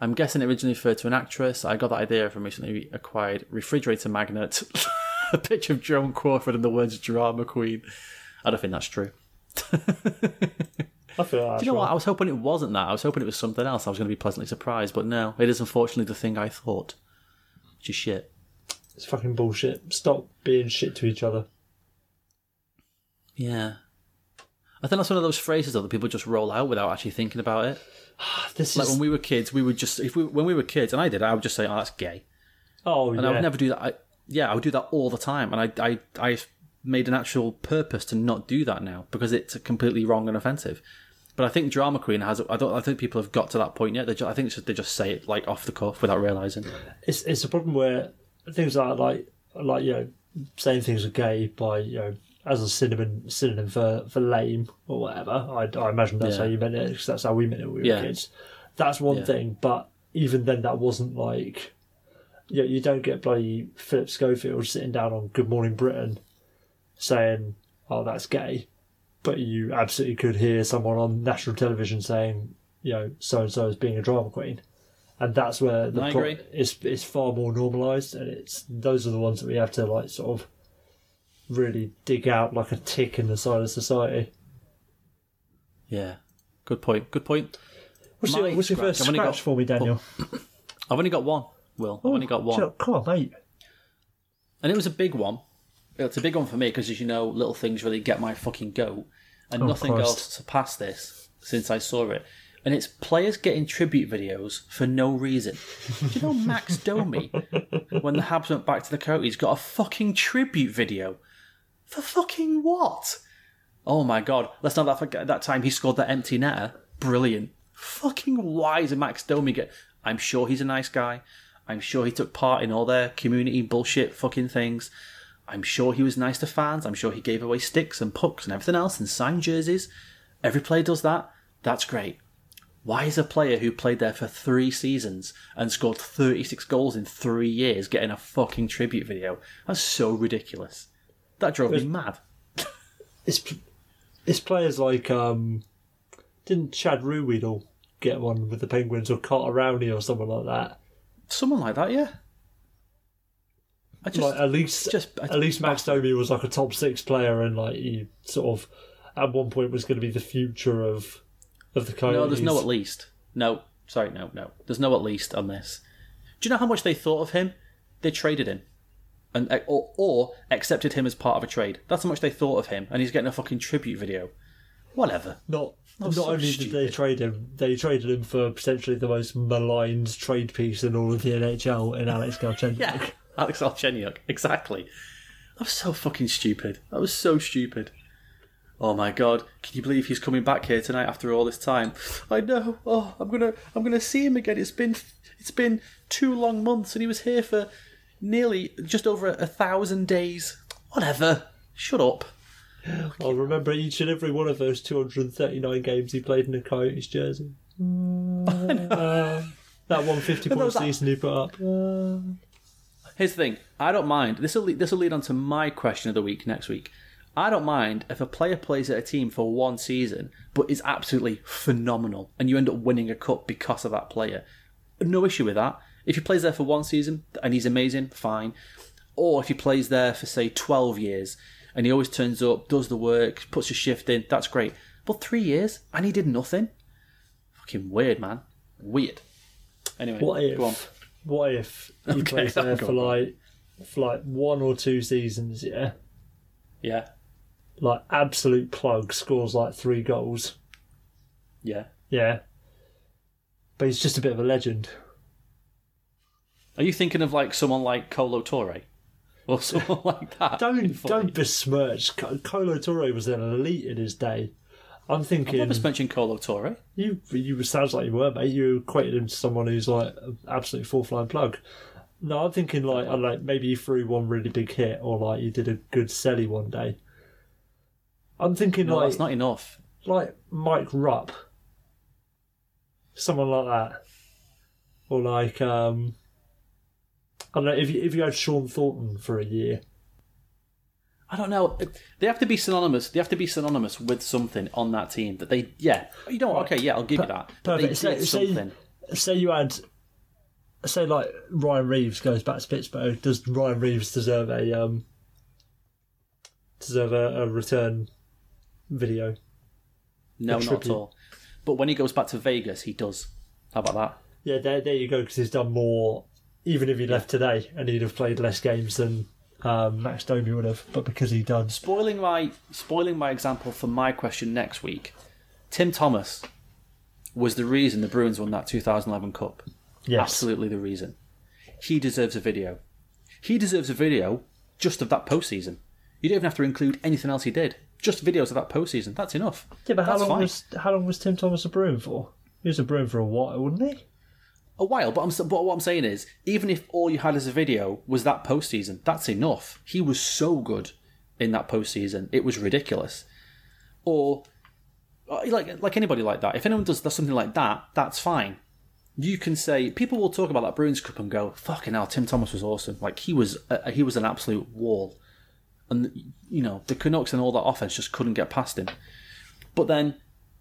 I'm guessing it originally referred to an actress. I got that idea from recently acquired refrigerator magnet. a picture of Joan Crawford and the words Drama Queen. I don't think that's true. I feel that's Do you know right. what? I was hoping it wasn't that. I was hoping it was something else. I was going to be pleasantly surprised, but no, it is unfortunately the thing I thought. Which is shit. It's fucking bullshit. Stop being shit to each other. Yeah. I think that's one of those phrases though that people just roll out without actually thinking about it. Ah, this Like is when we were kids, we would just if we when we were kids, and I did, I would just say, "Oh, that's gay," oh yeah. and yeah. I would never do that. I, yeah, I would do that all the time, and I I I made an actual purpose to not do that now because it's completely wrong and offensive. But I think drama queen has. I don't. I think people have got to that point yet. They just, I think it's just, they just say it like off the cuff without realizing. it's it's a problem where things like like like you know saying things are gay by you know as a synonym synonym for, for lame or whatever. I, I imagine that's Yeah. how you meant it because that's how we meant it when we Yeah. were kids. That's one Yeah. thing, but even then, that wasn't like you know, you don't get bloody Philip Schofield sitting down on Good Morning Britain saying, "Oh, that's gay," but you absolutely could hear someone on national television saying, "You know, so and so is being a drama queen." And that's where the I plot agree. is is far more normalised, and it's those are the ones that we have to like sort of really dig out like a tick in the side of society. Yeah, good point. Good point. What's, My your, what's your first I've scratch got- for me, Daniel? Oh. I've only got one. Will I've only oh, got one. Come on, mate. And it was a big one. It's a big one for me because, as you know, little things really get my fucking goat. And Oh, nothing else surpassed this since I saw it. And it's players getting tribute videos for no reason. Do you know Max Domi, when the Habs went back to the Coyotes, got a fucking tribute video? For fucking what? Oh my god. Let's not forget that time he scored that empty netter. Brilliant. Fucking why is Max Domi get I'm sure he's a nice guy. I'm sure he took part in all their community bullshit fucking things. I'm sure he was nice to fans. I'm sure he gave away sticks and pucks and everything else and signed jerseys. Every player does that. That's great. Why is a player who played there for three seasons and scored 36 goals in three years getting a fucking tribute video? That's so ridiculous. That drove me mad. it's it's players like um, didn't Chad Ruhwedel get one with the Penguins or Carter Rowney or someone like that? Someone like that, yeah. I just, like at least just at least Max Domi was like a top six player and like he sort of at one point was going to be the future of of the Coyotes. no, there's no at least. No, sorry, no, no. There's no at least on this. Do you know how much they thought of him? They traded him, and uh, or, or accepted him as part of a trade. That's how much they thought of him, and he's getting a fucking tribute video. Whatever. Not not so only did they trade him, they traded him for potentially the most maligned trade piece in all of the NHL in Alex Galchenyuk. Yeah, Alex Galchenyuk. Exactly. That was so fucking stupid. That was so stupid. Oh my god! Can you believe he's coming back here tonight after all this time? I know. Oh, I'm gonna, I'm gonna see him again. It's been, it's been two long months, and he was here for nearly just over a, thousand days. Whatever. Shut up. I'll remember each and every one of those 239 games he played in a Coyotes jersey. Uh, that one 50 point that- season he put up. Uh, Here's the thing. I don't mind. This will this will lead on to my question of the week next week. I don't mind if a player plays at a team for one season, but is absolutely phenomenal, and you end up winning a cup because of that player. No issue with that. If he plays there for one season and he's amazing, fine. Or if he plays there for say twelve years and he always turns up, does the work, puts a shift in, that's great. But three years and he did nothing. Fucking weird, man. Weird. Anyway, what if? go on. What if he plays go there for like for like one or two seasons? Yeah, Yeah, like absolute plug scores like three goals. yeah. Yeah, but he's just a bit of a legend. Are you thinking of like someone like Colton Orr? Or someone like that? Don't don't besmirch. Co- Colton Orr was an elite in his day. I'm thinking. Thinking never mentioned Colton Orr. you. You sounds like you were, mate. You equated him to someone who's like an absolute fourth line plug. No, I'm thinking like I don't maybe he threw one really big hit or like he did a good selly one day. I'm thinking No, like that's not enough. like Mike Rupp, someone like that, or like um, I don't know if you, if you had Shawn Thornton for a year. I don't know. They have to be synonymous. They have to be synonymous with something on that team that they. Yeah, you know. what? Okay, yeah, I'll give you that. But they Perfect. Say, say, something. say you had, say like Ryan Reaves goes back to Pittsburgh. Does Ryan Reaves deserve a um, deserve a, a return video? No, not at all. But when he goes back to Vegas, he does. How about that? Yeah, there, there you go. Because he's done more. Even if he left today and he'd have played less games than um, Max Domi would have, but because he done, Spoiling my spoiling my example for my question next week. Tim Thomas was the reason the Bruins won that 2011 Cup. yes, Absolutely the reason. He deserves a video. He deserves a video just of that postseason. You don't even have to include anything else he did. Just videos of that postseason. That's enough. Yeah, but how That's long fine. was how long was Tim Thomas a Bruin for? He was a Bruin for a while, wouldn't he? A while, but, I'm, but what I'm saying is, even if all you had as a video was that postseason, that's enough. He was so good in that postseason, it was ridiculous. Or uh, like like anybody like that. If anyone does, something like that, that's fine. You can say people will talk about that Bruins Cup and go, "Fucking hell, Tim Thomas was awesome. Like he was uh, he was an absolute wall." And you know the Canucks and all that offense just couldn't get past him. But then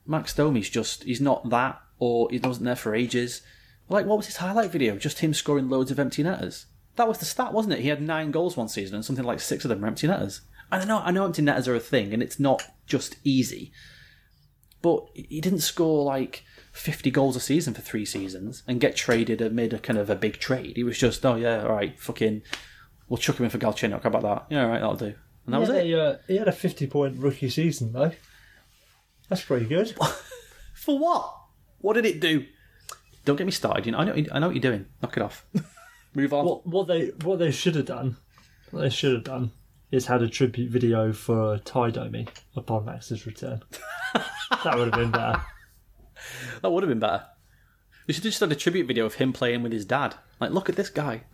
Max Domi's just he's not that, or he wasn't there for ages. Like what was his highlight video? Just him scoring loads of empty netters. That was the stat, wasn't it? He had nine goals one season, and something like six of them were empty netters. And I know I know empty netters are a thing, and it's not just easy. But he didn't score like fifty goals a season for three seasons and get traded amid a kind of a big trade. He was just, oh yeah, all right, fucking, we'll chuck him in for Galchenyuk. How about that? Yeah, all right, that'll do. And that was it. He, uh, he had a fifty point rookie season though. That's pretty good. For what? What did it do? Don't get me started. You know, I know, I know what you're doing. Knock it off. Move on. what what they what they should have done, what they should have done, is had a tribute video for Ty Domi upon Max's return. that would have been better. That would have been better. We should have just had a tribute video of him playing with his dad. Like, look at this guy.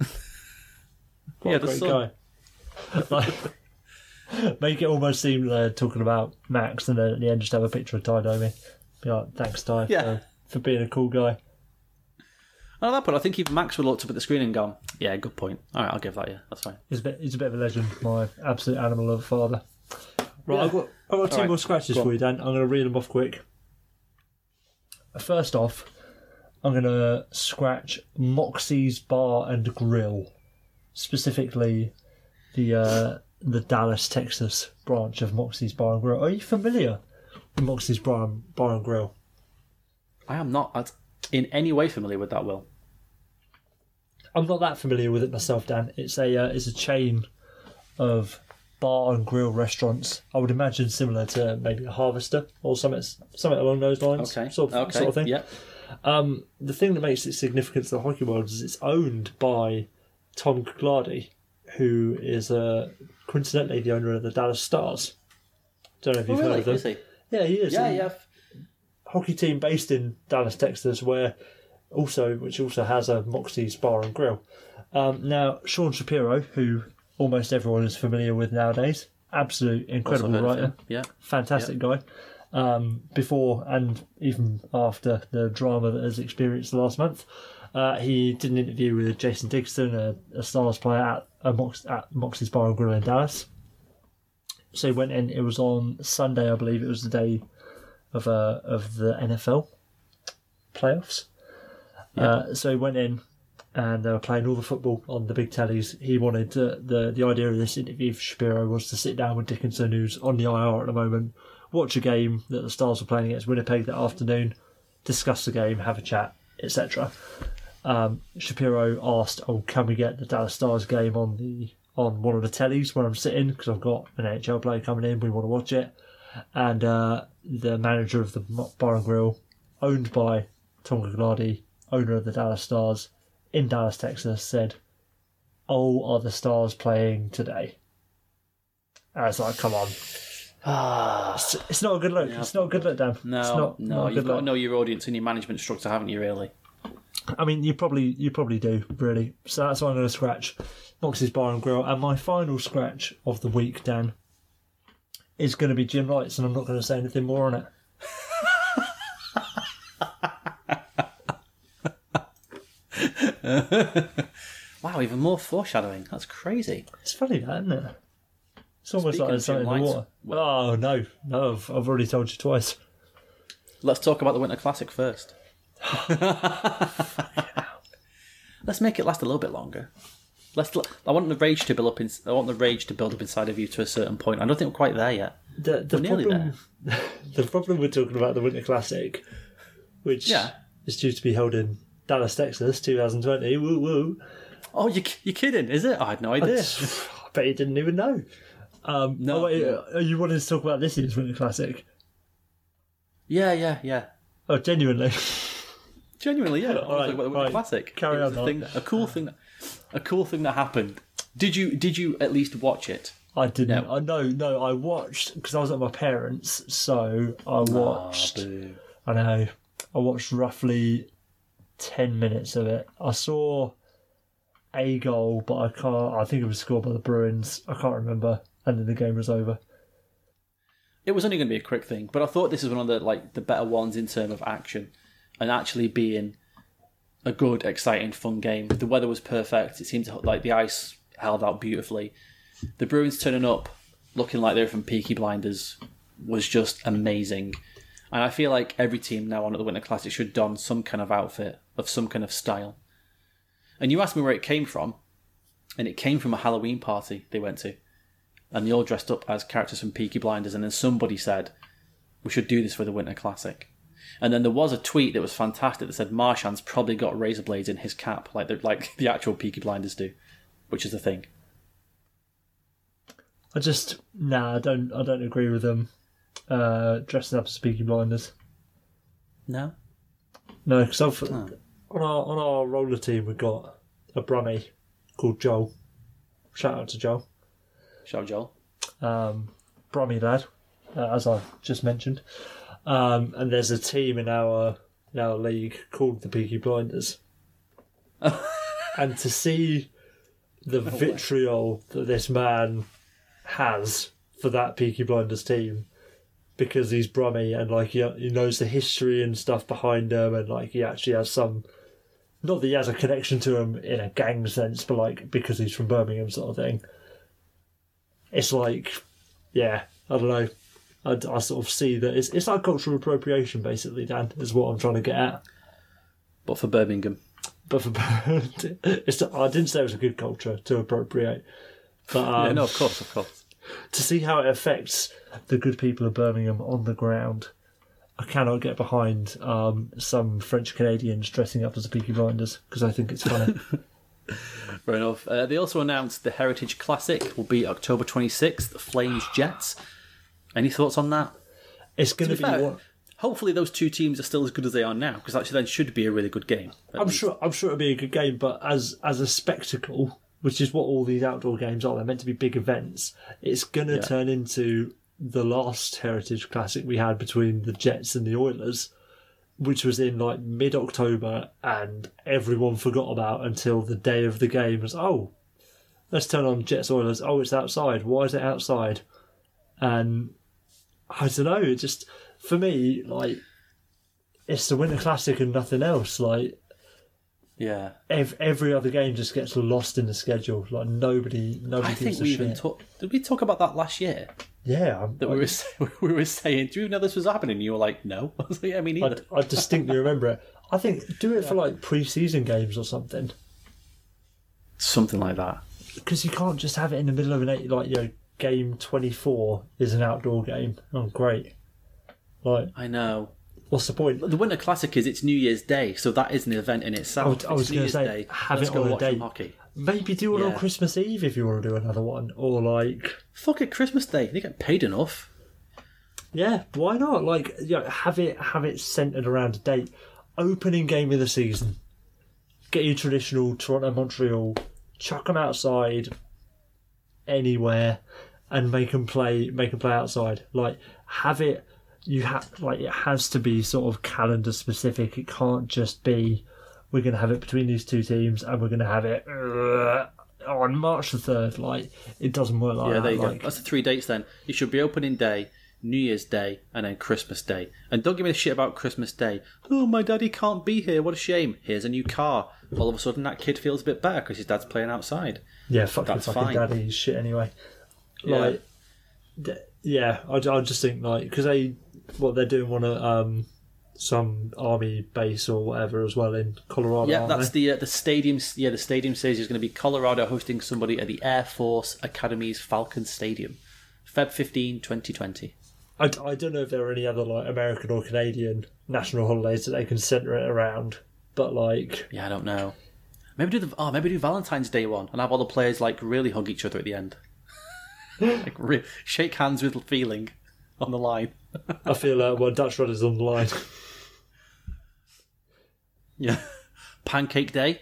What Yeah, a the great son. guy. Like, make it almost seem they're talking about Max, and then at the end just have a picture of Ty Domi. Be like, thanks Ty Yeah. for, for being a cool guy. And at that point, I think even Max would have looked up at the screen and gone, "Yeah, good point. All right, I'll give that you. That's fine." He's a bit, he's a bit of a legend, my absolute animal of a father. Right, Yeah. I've got, I've got two Alright, more scratches go for you, Dan. I'm going to read them off quick. First off, I'm going to scratch Moxie's Bar and Grill, specifically the uh, the Dallas, Texas branch of Moxie's Bar and Grill. Are you familiar with Moxie's Bar and, Bar and Grill? I am not at- in any way familiar with that. Will I'm not that familiar with it myself, Dan. It's a uh, it's a chain of bar and grill restaurants. I would imagine similar to maybe a Harvester or something something along those lines. okay, sort of, okay, sort of thing. yeah. Um, the thing that makes it significant to the hockey world is it's owned by Tom Gaglardi, who is uh, coincidentally the owner of the Dallas Stars. Don't know if Oh, you've heard really? of them. He? Yeah, he is. Yeah, yeah. hockey team based in Dallas, Texas, where also which also has a Moxie's Bar and Grill. Um, now Sean Shapiro, who almost everyone is familiar with nowadays, absolute incredible writer. Yeah. fantastic guy. Um, before and even after the drama that has experienced the last month, uh, he did an interview with Jason Dickinson, a, a Stars player at, a Mox, at Moxie's Bar and Grill in Dallas. So he went in. It was on Sunday, I believe. It was the day of uh, of the NFL playoffs. Uh, so he went in, and they were playing all the football on the big tellies. He wanted to, the the idea of this interview for Shapiro was to sit down with Dickinson, who's on the IR at the moment, watch a game that the Stars were playing against Winnipeg that afternoon, discuss the game, have a chat, etc. Um, Shapiro asked, "Oh, can we get the Dallas Stars game on the on one of the tellies where I'm sitting because I've got an NHL player coming in. We want to watch it." And uh, the manager of the Bar and Grill, owned by Tom Gaglardi, owner of the Dallas Stars in Dallas, Texas, said, "Oh, are the Stars playing today?" And it's like, come on, Ah, it's, it's not a good look. Yeah. It's not a good look, Dan. no, it's not, no. not You've got to know your audience and your management structure, haven't you? Really? I mean, you probably you probably do really. So that's why I'm going to scratch Moxie's Bar and Grill. And my final scratch of the week, Dan, is going to be Jim Lites, and I'm not going to say anything more on it. Wow, even more foreshadowing. That's crazy. It's funny, that, isn't it? It's almost Speaking like there's something in the Lights, water. Oh no, no, I've, I've already told you twice. Let's talk about the Winter Classic first. Let's make it last a little bit longer. Let's. I want the rage to build up. In, I want the rage to build up inside of you to a certain point. I don't think we're quite there yet. The, the We're nearly problem, the problem we're talking about the Winter Classic, which Yeah. is due to be held in Dallas, Texas, 2020. Woo woo. Oh, you you kidding? Is it? I had no idea. I bet you didn't even know. Um, No, oh, wait, no. uh, you wanted to talk about this year's Winter Classic? Yeah, yeah, yeah. Oh, genuinely. Genuinely, yeah. I was right, the right. Classic. Carry on, A, thing a cool thing. A cool thing that happened. Did you did you at least watch it? I didn't. No. I know. No, I watched because I was at my parents, so I watched. Ah, boo. I know. I watched roughly ten minutes of it. I saw a goal, but I can't. I think it was scored by the Bruins. I can't remember. And then the game was over. It was only going to be a quick thing, but I thought this was one of the like the better ones in terms of action and actually being a good, exciting, fun game. The weather was perfect. It seemed like the ice held out beautifully. The Bruins turning up, looking like they were from Peaky Blinders, was just amazing. And I feel like every team now on at the Winter Classic should don some kind of outfit of some kind of style. And you asked me where it came from, and it came from a Halloween party they went to and they all dressed up as characters from Peaky Blinders, and then somebody said, "We should do this for the Winter Classic." And then there was a tweet that was fantastic that said Marchand's probably got razor blades in his cap, like the like the actual Peaky Blinders do, which is the thing. I just nah. I don't. I don't agree with them uh, dressing up as Peaky Blinders. No, No, because I've on our on our roller team we've got a Brummy called Joel. Shout out to Joel. Shout Joel. um, Brummy lad, uh, as I just mentioned. Um, and there's a team in our in our league called the Peaky Blinders. and to see the vitriol that this man has for that Peaky Blinders team, because he's Brummy and like he, he knows the history and stuff behind them, and like he actually has some. Not that he has a connection to him in a gang sense, but like because he's from Birmingham, sort of thing it's like, yeah, I don't know. I, I sort of see that it's it's like cultural appropriation, basically. Dan is what I'm trying to get at. But for Birmingham, But for it's I didn't say it was a good culture to appropriate, but um, yeah, no, of course, of course. to see how it affects the good people of Birmingham on the ground. I cannot get behind um, some French Canadians dressing up as the Peaky Blinders because I think it's funny. Fair enough. Uh, they also announced the Heritage Classic will be October 26th, Flames Jets. Any thoughts on that? it's going To be fair, hopefully those two teams are still as good as they are now, because actually then should be a really good game. I'm least. sure. I'm sure it'll be a good game, but as as a spectacle, which is what all these outdoor games are, they're meant to be big events. It's going to Yeah. turn into the last Heritage Classic we had between the Jets and the Oilers, which was in like mid October, and everyone forgot about until the day of the game. It was oh, let's turn on Jets Oilers. Oh, it's outside. Why is it outside? And I don't know. It just for me like it's the Winter Classic and nothing else. Like Yeah. ev- every other game just gets lost in the schedule. Like nobody, nobody I think we even talked. Did we talk about that last year? Yeah, I'm, That we were say- we were saying, do you know this was happening? You were like, no. I was like, yeah, me I, neither. I distinctly remember it. I think do it for like pre-season games or something, Something like that. because you can't just have it in the middle of an eight. Like you know, game twenty-four is an outdoor game. Oh, great! Like, I know. what's the point? The Winter Classic is it's New Year's Day, so that is an event in itself. I was- I was gonna say, Day. have Let's it go on a watch some hockey. Maybe do it on Yeah. Christmas Eve if you want to do another one, or like Fuck it, Christmas Day. They get paid enough. Yeah, why not? Like, you know, have it have it centered around a date. Opening game of the season. Get your traditional Toronto Montreal. Chuck them outside, anywhere, and make them play. Make them play outside. Like, have it. You have like it has to be sort of calendar specific. It can't just be we're going to have it between these two teams and we're going to have it uh, on March the third. Like, it doesn't work like Yeah, that. there you like, go. That's the three dates then. It should be opening day, New Year's Day, and then Christmas Day. And don't give me the shit about Christmas Day. Oh, my daddy can't be here. What a shame. Here's a new car. All of a sudden, that kid feels a bit better because his dad's playing outside. Yeah, fuck your That's fucking fine. daddy shit anyway. Yeah. Like, d- yeah, I, I just think like because they what they're doing one at um some army base or whatever as well in Colorado. Yeah, that's they? the uh, the stadium. Yeah, the stadium says is going to be Colorado hosting somebody at the Air Force Academy's Falcon Stadium, Feb 15, 2020. I, I don't know if there are any other like American or Canadian national holidays that they can centre it around, but like Yeah, I don't know. Maybe do the oh maybe do Valentine's Day one and have all the players like really hug each other at the end, like re- shake hands with feeling on the line. I feel uh, well Dutch Rudder's on the line. Yeah, Pancake Day.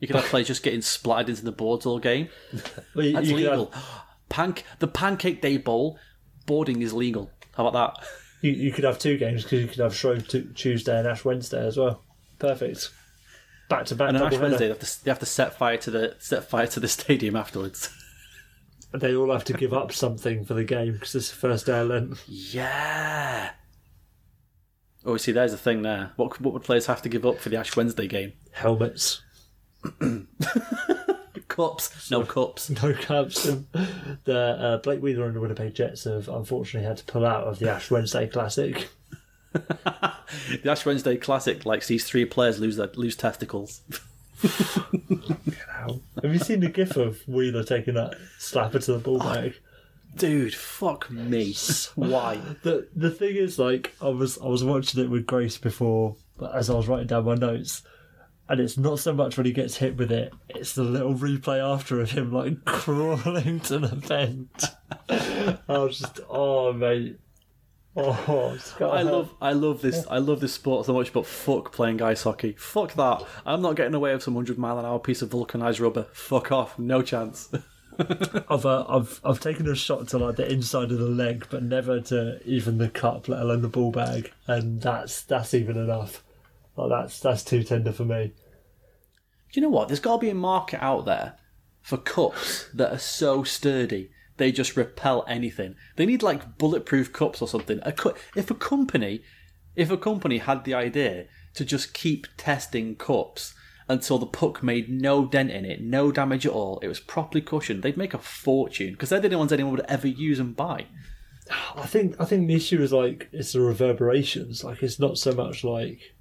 You could have players just getting splattered into the boards all game. Well, you, That's you could legal. Pank the Pancake Day Bowl boarding is legal. How about that? you, you could have two games because you could have Shrove Tu- Tuesday and Ash Wednesday as well. Perfect. Back to back. And Ash Wednesday, they have, to, they have to set fire to the set fire to the stadium afterwards. They all have to give up something for the game because it's the first day of Lent. Yeah. Oh, see, there's the thing there. What what would players have to give up for the Ash Wednesday game? Helmets, Cups, no cups. no caps. And the uh, Blake Wheeler and the Winnipeg Jets have unfortunately had to pull out of the Ash Wednesday Classic. The Ash Wednesday Classic likes these three players lose their lose testicles. Have you seen the gif of Wheeler taking that slapper to the ball bag? Dude, fuck me. Why? the the thing is like I was I was watching it with Grace before but as I was writing down my notes and it's not so much when he gets hit with it it's the little replay after of him like crawling to the vent I was just oh mate oh I love I love this I love this sport so much, but fuck playing ice hockey. Fuck that. I'm not getting away with some hundred mile an hour piece of vulcanized rubber. Fuck off. No chance. I've, uh, I've I've taken a shot to like the inside of the leg but never to even the cup let alone the ball bag and that's that's even enough like that's that's too tender for me Do you know what? There's got to be a market out there for cups that are so sturdy they just repel anything. They need like bulletproof cups or something. A cu- if a company, if a company had the idea to just keep testing cups until the puck made no dent in it, no damage at all, it was properly cushioned, they'd make a fortune because they're the only ones anyone would ever use and buy. I think I think the issue is like it's the reverberations. Like it's not so much like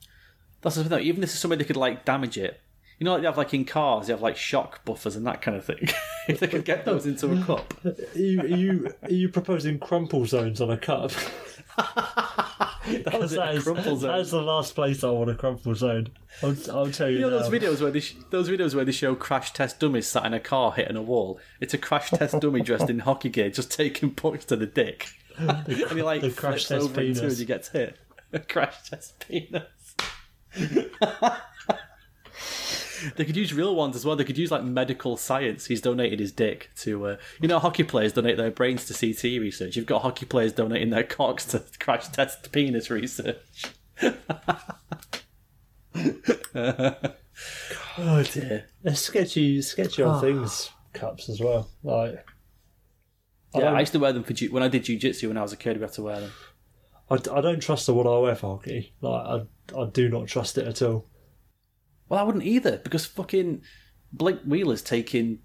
That's the thing. Though. Even if there's somebody that could like damage it, you know, like they have like in cars, they have like shock buffers and that kind of thing. if they could get those into a cup, are you are you, are you proposing crumple zones on a cup? that was that is, that is the last place I want a crumple zone. I'll, I'll tell you. You know now. those videos where they sh- those videos where they show crash test dummies sat in a car hitting a wall. It's a crash test dummy dressed in hockey gear, just taking punch to the dick, and he like the crash test over into penis. and he gets hit. A crash test penis. They could use real ones as well. They could use like medical science. He's donated his dick to, uh, you know, hockey players donate their brains to CTE research. You've got hockey players donating their cocks to crash test penis research. oh dear. They're sketchy, sketchy Ah. on things. Cups as well. Like I Yeah, don't, I used to wear them for ju- when I did jiu-jitsu when I was a kid. We had to wear them. I, I don't trust the one I wear for hockey. Like I, I do not trust it at all. Well, I wouldn't either because fucking Blake Wheeler's taking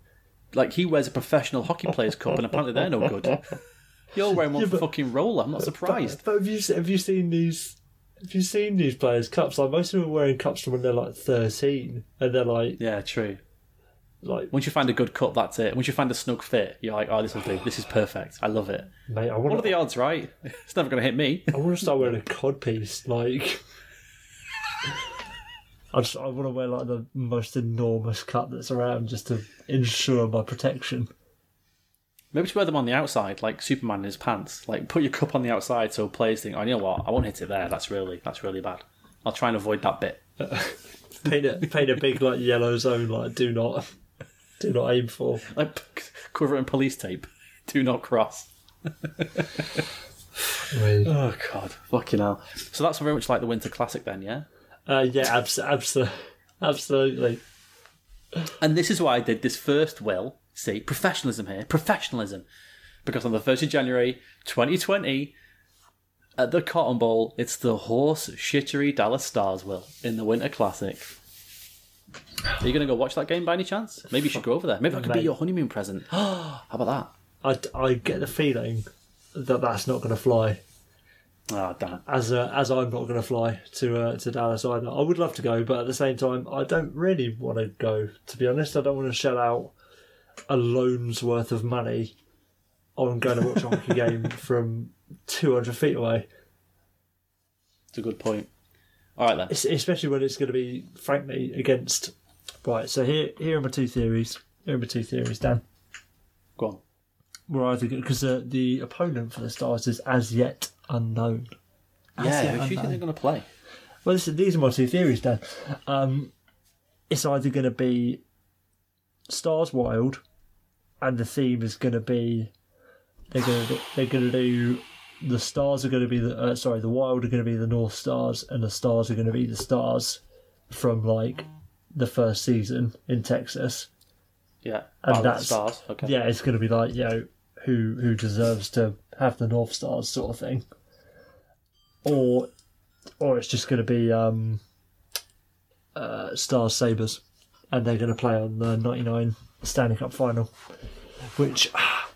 like he wears a professional hockey players cup and apparently they're no good. You're wearing one Yeah, but- fucking roller. I'm not surprised. But, but have you have you seen these? Have you seen these players' cups? Like most of them are wearing cups from when they're like thirteen, and they're like Yeah, true. like Once you find a good cup, that's it. Once you find a snug fit, you're like, oh, this will do. This is perfect. I love it. mate. I What are the odds, right? It's never going to hit me. I want to start wearing a cod piece. Like I just I want to wear like the most enormous cup that's around just to ensure my protection. Maybe to wear them on the outside, like Superman in his pants. Like put your cup on the outside so players think, oh, you know what? I won't hit it there. That's really that's really bad. I'll try and avoid that bit. Paint a paint a big like yellow zone. Like do not do not aim for. Like cover it in police tape. Do not cross. Oh god, fucking hell. So that's very much like the Winter Classic then, yeah. Uh, yeah, abs- abs- absolutely. And this is why I did this first will. See, professionalism here, professionalism. Because on the 1st of January 2020, at the Cotton Bowl, it's the horse shittery Dallas Stars will in the Winter Classic. Are you going to go watch that game by any chance? Maybe you should go over there. Maybe that could be your honeymoon present. How about that? I, I get the feeling that that's not going to fly. Oh, damn. As uh, as I'm not going to fly to uh, to Dallas either. I would love to go, but at the same time, I don't really want to go. To be honest, I don't want to shell out a loan's worth of money on going to watch a hockey game from 200 feet away. It's a good point. All right then. Es- especially when it's going to be, frankly, against. Right. So here here are my two theories. Here are my two theories, Dan. Go on. We're either because uh, the opponent for the Stars is as yet unknown. As Yeah, who do you think they're going to play? Well, this, these are my two theories, Dan. Um, it's either going to be Stars Wild, and the theme is going to be they're going to they're going to do the Stars are going to be the uh, sorry the Wild are going to be the North Stars, and the Stars are going to be the Stars from like the first season in Texas. Yeah. And the that's- Stars. Okay. Yeah, it's going to be like you know who who deserves to have the North Stars sort of thing, or or it's just going to be um, uh, Stars Sabres, and they're going to play on the '99 Stanley Cup final, which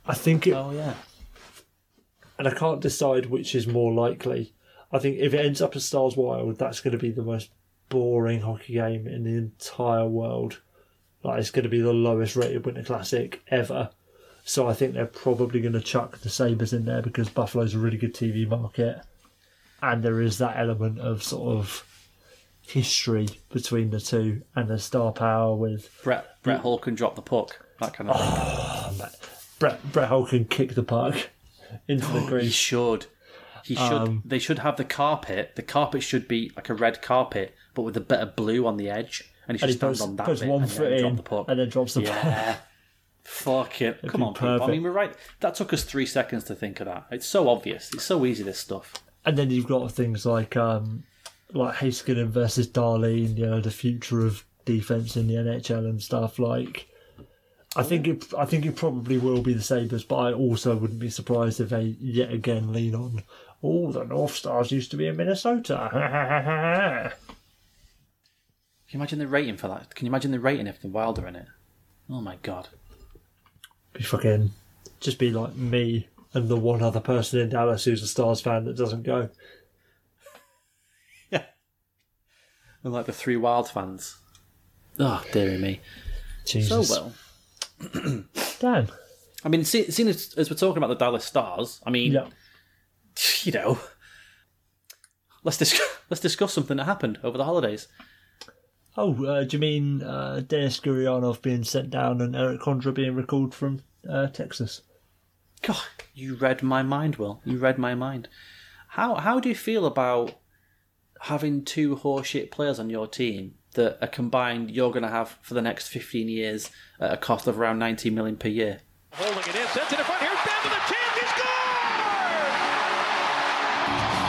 I think it, Oh yeah. and I can't decide which is more likely. I think if it ends up as Stars Wild, that's going to be the most boring hockey game in the entire world. Like it's going to be the lowest rated Winter Classic ever. So I think they're probably going to chuck the Sabres in there because Buffalo's a really good TV market, and there is that element of sort of history between the two and the star power with Brett Brett Hull can drop the puck. That kind of thing. Brett Brett Hull can kick the puck into the He should. He should. Um, they should have the carpet. The carpet should be like a red carpet, but with a bit of blue on the edge, and he should And he stand puts, on that puts bit one and foot in the puck. and then drops the puck. yeah. Fuck it. Come be on, people. I mean, we're right. That took us three seconds to think of that. It's so obvious. It's so easy. This stuff. And then you've got things like um, like Heiskanen versus Dahlin, you know, the future of defense in the NHL and stuff. Like, I think it, I think it probably will be the Sabres, but I also wouldn't be surprised if they yet again lean on. Oh, the North Stars used to be in Minnesota. Can you imagine the rating for that? Can you imagine the rating if the Wilder in it? Oh my god. be fucking just be like me and the one other person in Dallas who's a Stars fan that doesn't go. Yeah. And like the three Wild fans. Oh, dearie me. Jesus. So well. Damn. I mean, see- seeing as, as we're talking about the Dallas Stars, I mean, Yeah. you know, let's dis- let's discuss something that happened over the holidays. Oh, uh, do you mean uh, Denis Gurianov being sent down and Erik Condra being recalled from uh, Texas? God, you read my mind, Will. You read my mind. How how do you feel about having two horseshit players on your team that are combined you're going to have for the next 15 years at a cost of around 90 million per year? Holding it in, sends it in front. Here's Benn with a chance. He scored!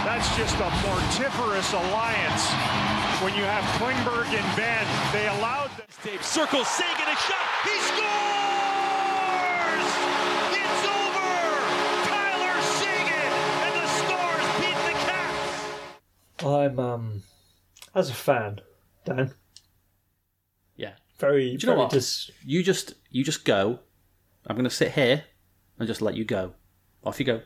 That's just a mortiferous alliance when you have Klingberg and Benn. They allowed them. Dave circles Seguin a shot. He scores! I'm, um, as a fan, Dan, Yeah. very, Do you know what? dis- You just you just go. I'm going to sit here and just let you go. Off you go.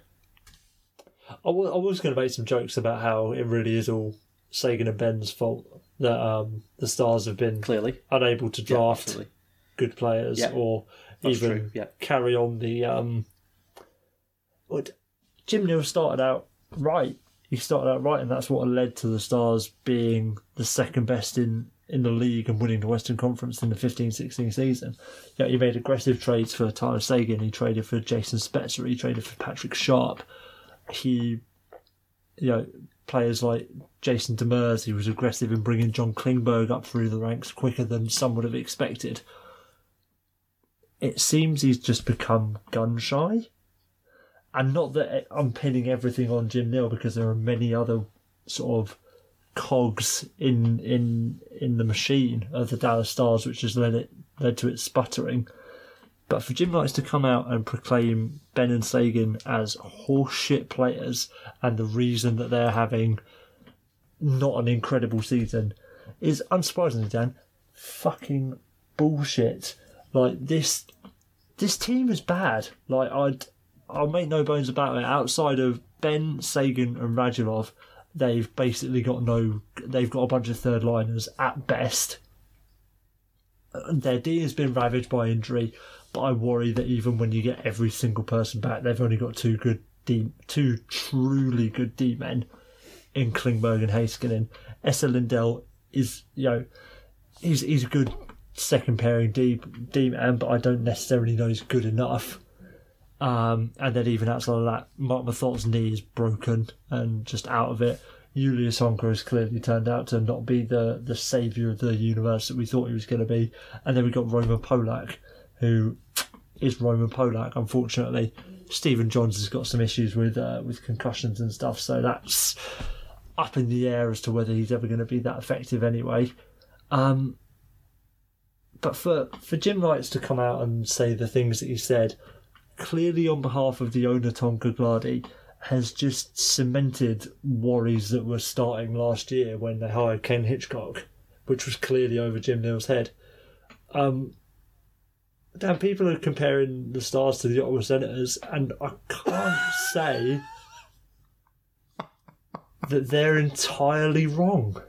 I wa- I was going to make some jokes about how it really is all Seguin and Benn's fault that um, the Stars have been Clearly. unable to draft absolutely. good players Yeah, or that's even yeah. carry on the. Um, what Jim Nill started out right. He started out right, and that's what led to the Stars being the second best in, in the league and winning the Western Conference in the 15-16 season. Yeah, he made aggressive trades for Tyler Seguin. He traded for Jason Spezza. He traded for Patrick Sharp. He, you know, players like Jason Demers. He was aggressive in bringing John Klingberg up through the ranks quicker than some would have expected it seems he's just become gun shy. And not that I'm pinning everything on Jim Nill because there are many other sort of cogs in in in the machine of the Dallas Stars, which has led it led to it sputtering. But for Jim Lites to come out and proclaim Benn and Seguin as horseshit players and the reason that they're having not an incredible season is unsurprisingly, Dan, fucking bullshit. Like this, this team is bad. Like I'd, I'll make no bones about it. Outside of Benn Seguin and Radulov, they've basically got no. They've got a bunch of third liners at best. Uh, their D has been ravaged by injury, but I worry that even when you get every single person back, they've only got two good D, two truly good D men in Klingberg and Heiskanen. Esa Lindell is, you know, he's he's a good second pairing D D man, but I don't necessarily know he's good enough. Um, and then even outside of that, Marc Methot's knee is broken and just out of it. Julius Honka has clearly turned out to not be the, the saviour of the universe that we thought he was going to be. And then we've got Roman Polak, who is Roman Polak, unfortunately. Stephen Johns has got some issues with uh, with concussions and stuff, so that's up in the air as to whether he's ever going to be that effective anyway. Um, but for for Jim Lites to come out and say the things that he said, clearly on behalf of the owner Tom Gaglardi, has just cemented worries that were starting last year when they hired Ken Hitchcock, which was clearly over Jim Nill's head. Um, Dan, people are comparing the Stars to the Ottawa Senators, and I can't say that they're entirely wrong.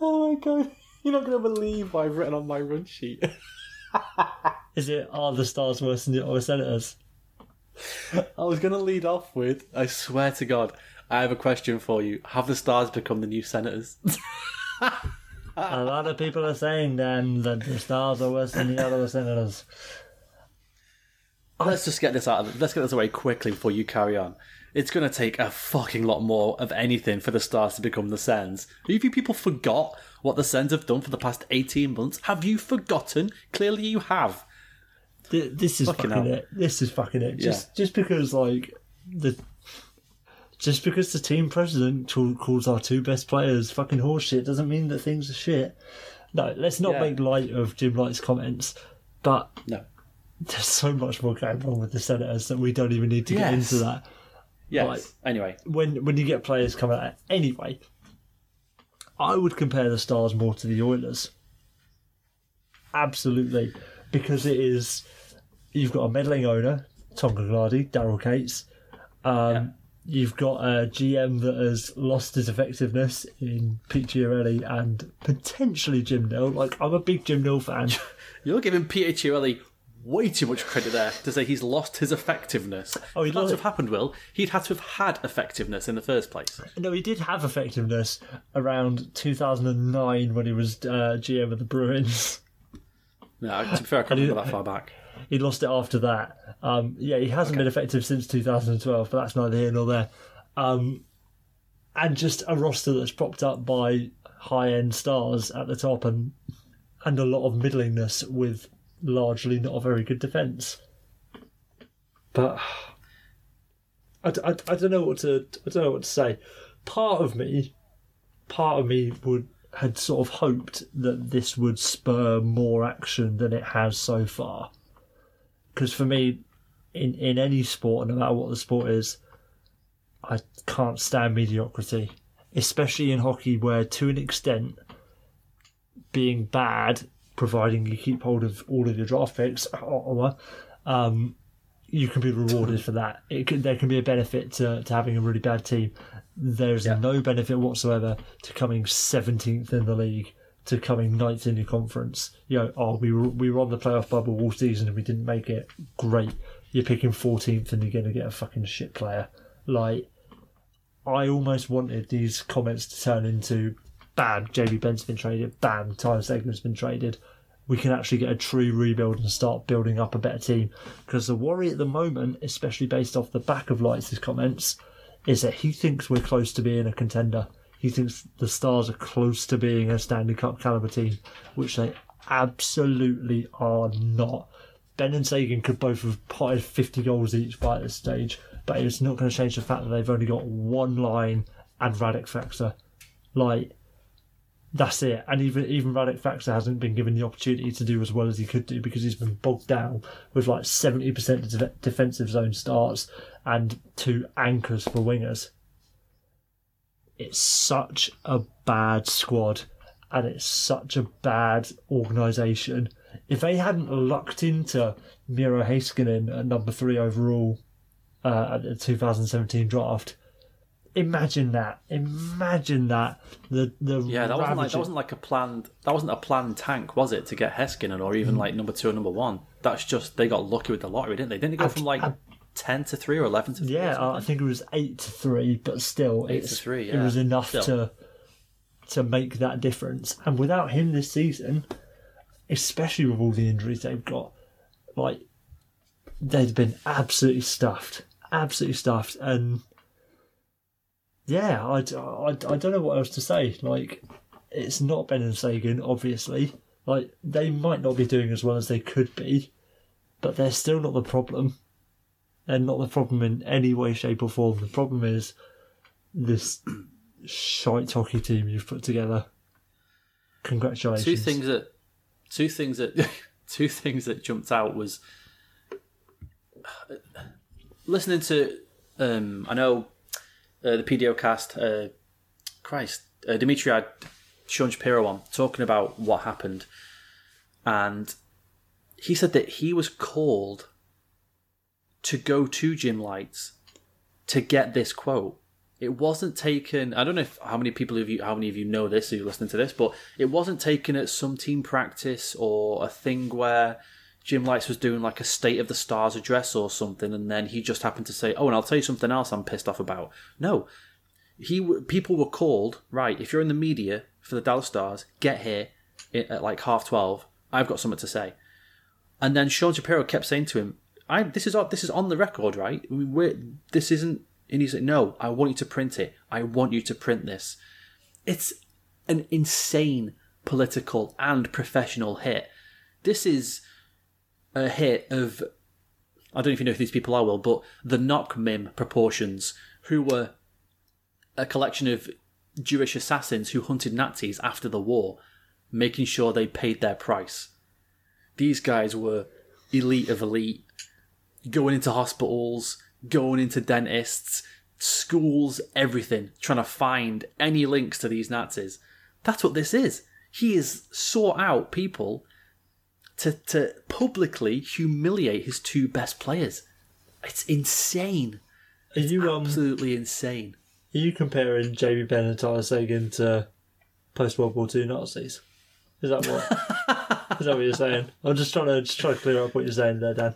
Oh my god. You're not going to believe what I've written on my run sheet. Is it are the Stars worse than the Ottawa Senators? I was going to lead off with I swear to God, I have a question for you. Have the Stars become the new Senators? A lot of people are saying then that the Stars are worse than the other Senators. Let's just get this out of Let's get this away quickly before you carry on. It's going to take a fucking lot more of anything for the Stars to become the Sens. Have you people forgot what the Sens have done for the past 18 months? Have you forgotten? Clearly you have. Th- This is Fucking fucking, it. This is fucking it. Yeah. Just just because like the just because the team president call- calls our two best players fucking horseshit doesn't mean that things are shit. No, let's not Yeah. make light of Jim Lites' comments, but No. there's so much more going on with the Senators that we don't even need to get into that. Yes. Right. Anyway. when when you get players coming out anyway, I would compare the Stars more to the Oilers. Absolutely, because it is you've got a meddling owner Tom Gaglardi, Daryl Katz. Um, You've got a GM that has lost his effectiveness in Pete Chiarelli and potentially Jim Nill. Like, I'm a big Jim Nill fan. You're giving Peter Chiarelli way too much credit there to say he's lost his effectiveness. Oh, he For that to have happened, Will, he'd had to have had effectiveness in the first place. no, he did have effectiveness around 2009 when he was uh, GM of the Bruins. No, to be fair, I can't remember that far back. he lost it after that. Um, yeah, he hasn't been effective since 2012, but that's neither here nor there. Um, and just a roster that's propped up by high end stars at the top and and a lot of middlingness with largely not a very good defence. But I, I I don't know what to I don't know what to say. Part of me, part of me would had sort of hoped that this would spur more action than it has so far. Because for me, in in any sport, no matter what the sport is, I can't stand mediocrity, especially in hockey, where to an extent, being bad, providing you keep hold of all of your draft picks, um, you can be rewarded for that. It can, there can be a benefit to, to having a really bad team. There's no benefit whatsoever to coming 17th in the league, to coming ninth in your conference. You know, oh, we were, we were on the playoff bubble all season and we didn't make it. Great. You're picking 14th and you're going to get a fucking shit player. Like, I almost wanted these comments to turn into bam, JB Benn's been traded, bam, Tyler Seguin's been traded. We can actually get a true rebuild and start building up a better team. Because the worry at the moment, especially based off the back of Lites' comments, is that he thinks we're close to being a contender. He thinks the Stars are close to being a Stanley Cup caliber team, which they absolutely are not. Benn and Seguin could both have potted 50 goals each by this stage, but it's not going to change the fact that they've only got one line and Radek Faksa. Like, that's it. And even even Radek Faksa hasn't been given the opportunity to do as well as he could do because he's been bogged down with like 70% of de- defensive zone starts and two anchors for wingers. It's such a bad squad and it's such a bad organisation. If they hadn't lucked into Miro Heiskanen at number three overall uh, at the 2017 draft, imagine that. Imagine that. The the Yeah, that wasn't like that wasn't like a planned that wasn't a planned tank, was it, to get Heiskanen or even like number two or number one? That's just they got lucky with the lottery, didn't they? Didn't they go from like ten to three or eleven to three? Yeah, I think it was eight to three, but still, Eight to three, it was enough Still. to to make that difference. And without him this season, especially with all the injuries they've got, like they'd been absolutely stuffed, absolutely stuffed. And yeah, I, I, I don't know what else to say. Like, it's not Benn and Seguin, obviously. Like, they might not be doing as well as they could be, but they're still not the problem. They're not the problem in any way, shape, or form. The problem is this shite hockey team you've put together. Congratulations. two things that two things that two things that jumped out was listening to um I know uh, the PDO cast uh Christ uh, Dimitri had Sean Shapiro on talking about what happened and he said that he was called to go to Jim Lites to get this quote it wasn't taken. I don't know if how many people of you, how many of you know this, who listening to this, but it wasn't taken at some team practice or a thing where Jim Lites was doing like a state of the stars address or something, and then he just happened to say, "Oh, and I'll tell you something else I'm pissed off about." No, he people were called right. If you're in the media for the Dallas Stars, get here at like half twelve. I've got something to say. And then Sean Shapiro kept saying to him, "I this is this is on the record, right? We- We're, this isn't." And he's like, "No, I want you to print it. I want you to print this." It's an insane political and professional hit. This is a hit of I don't know if you know who these people are, Will, but the Knock Mim proportions, who were a collection of Jewish assassins who hunted Nazis after the war, making sure they paid their price. These guys were elite of elite, going into hospitals, going into dentists, schools, everything, trying to find any links to these Nazis. That's what this is. He has sought out people to, to publicly humiliate his two best players. it's insane. Are you um, Absolutely insane. are you comparing Jamie Benn and Tyler Seguin to post World War II Nazis? Is that what? is that what you're saying? I'm just trying to just try to clear up what you're saying there, Dan.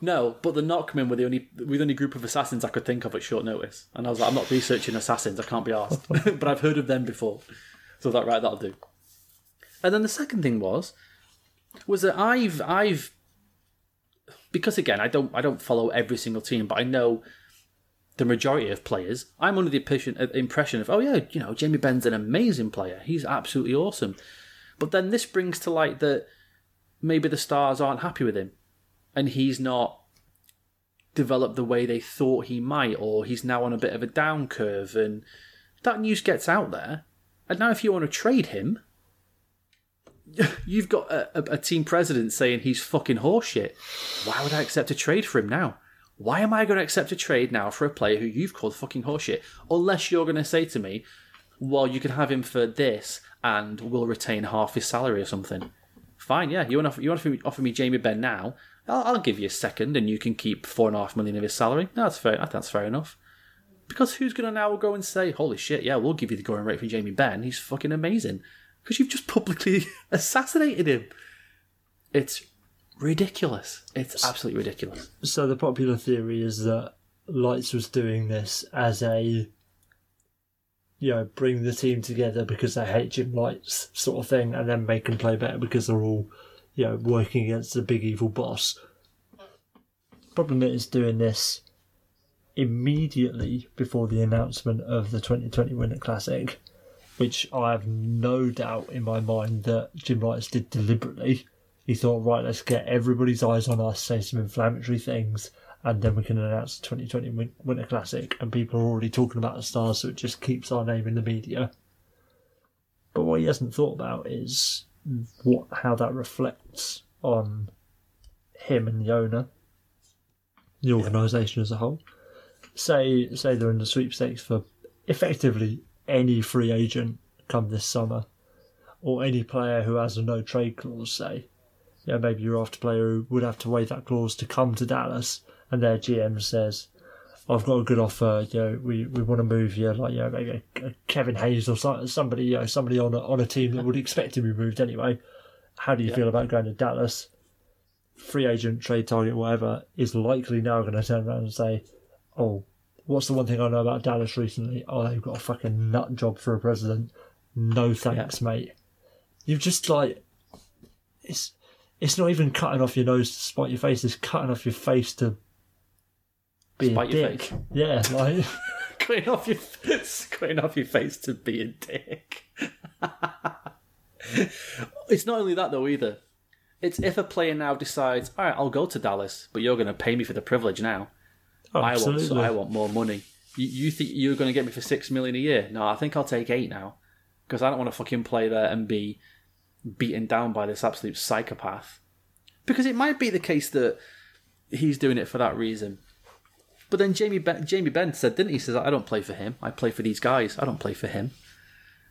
No, but the Knockmen were the only were the only group of assassins I could think of at short notice. And I was like, I'm not researching assassins, I can't be asked. but I've heard of them before. So that right, that'll do. And then the second thing was was that I've I've because again, I don't I don't follow every single team, but I know the majority of players. I'm under the impression, uh, impression of, oh yeah, you know, Jamie Benn's an amazing player. He's absolutely awesome. But then this brings to light that maybe the stars aren't happy with him and he's not developed the way they thought he might, or he's now on a bit of a down curve, and that news gets out there. And now, if you want to trade him, you've got a, a, team president saying he's fucking horseshit. Why would I accept a trade for him now? Why am I going to accept a trade now for a player who you've called fucking horseshit? Unless you're going to say to me, well, you can have him for this and we'll retain half his salary or something. Fine, yeah. You want to you want to offer me, Jamie Benn now? I'll, I'll give you a second, and you can keep four and a half million of his salary. No, that's fair. That's fair enough. Because who's going to now go and say, "Holy shit, yeah, we'll give you the going rate for Jamie Benn. He's fucking amazing," because you've just publicly assassinated him. It's ridiculous. It's absolutely ridiculous. So the popular theory is that Lites was doing this as a you know, bring the team together because they hate Jim Lites sort of thing and then make them play better because they're all, you know, working against the big evil boss. Problem is doing this immediately before the announcement of the 2020 Winter Classic, which I have no doubt in my mind that Jim Lites did deliberately. He thought, right, let's get everybody's eyes on us, say some inflammatory things, and then we can announce the 2020 Winter Classic, and people are already talking about the stars, so it just keeps our name in the media. But what he hasn't thought about is what how that reflects on him and the owner, the organisation as a whole. Say say they're in the sweepstakes for effectively any free agent come this summer, or any player who has a no trade clause. Say, yeah, maybe you're after player who would have to waive that clause to come to Dallas, and their GM says, "I've got a good offer. You know, we, we want to move you, like you know, maybe a, a Kevin Hayes or so- somebody, you know, somebody on a, on a team that would expect to be moved anyway. How do you feel about going to Dallas? Free agent, trade target, whatever, is likely now going to turn around and say, "Oh, what's the one thing I know about Dallas recently? Oh, they've got a fucking nut job for a president. No thanks, mate. You've just like it's." It's not even cutting off your nose to spite your face. It's cutting off your face to be Spite a your dick. face. Yeah, like cutting off your cutting off your face to be a dick. it's not only that though either. It's if a player now decides, all right, I'll go to Dallas, but you're going to pay me for the privilege now. Oh, I want, absolutely. I want more money. You, you think you're going to get me for six million a year? No, I think I'll take eight now because I don't want to fucking play there and be beaten down by this absolute psychopath. Because it might be the case that he's doing it for that reason. But then Jamie Benn, Jamie Benn said, didn't he? He says, I don't play for him. I play for these guys. I don't play for him.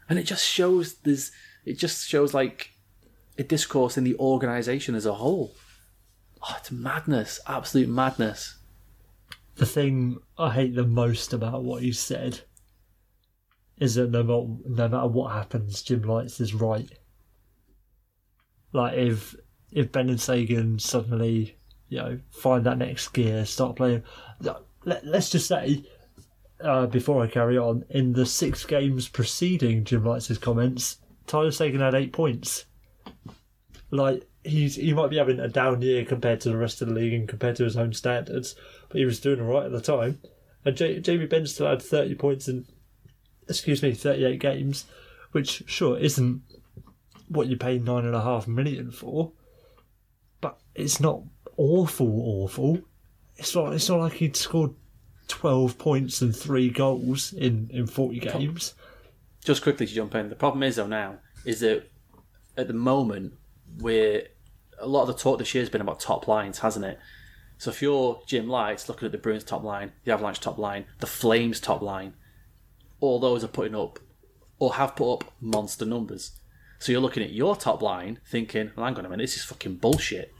And it just shows there's it just shows like a discourse in the organisation as a whole. Oh, it's madness, absolute madness. The thing I hate the most about what he said is that no matter, no matter what happens, Jim Lites is right. Like if if Benn and Seguin suddenly, you know, find that next gear, start playing. Let, let's just say, uh, before I carry on, in the six games preceding Jim Lites' comments, Tyler Seguin had eight points. Like he's he might be having a down year compared to the rest of the league and compared to his own standards, but he was doing all right at the time. And J- Jamie Benn still had thirty points in, excuse me, thirty-eight games, which sure isn't what you pay nine and a half million for, but it's not awful. Awful. It's not. It's not like he'd scored twelve points and three goals in in forty games. Just quickly to jump in, the problem is though now is that at the moment we're a lot of the talk this year has been about top lines, hasn't it? So if you're Jim Lites looking at the Bruins top line, the Avalanche top line, the Flames top line, all those are putting up or have put up monster numbers. So you're looking at your top line thinking, well, hang on a minute, this is fucking bullshit.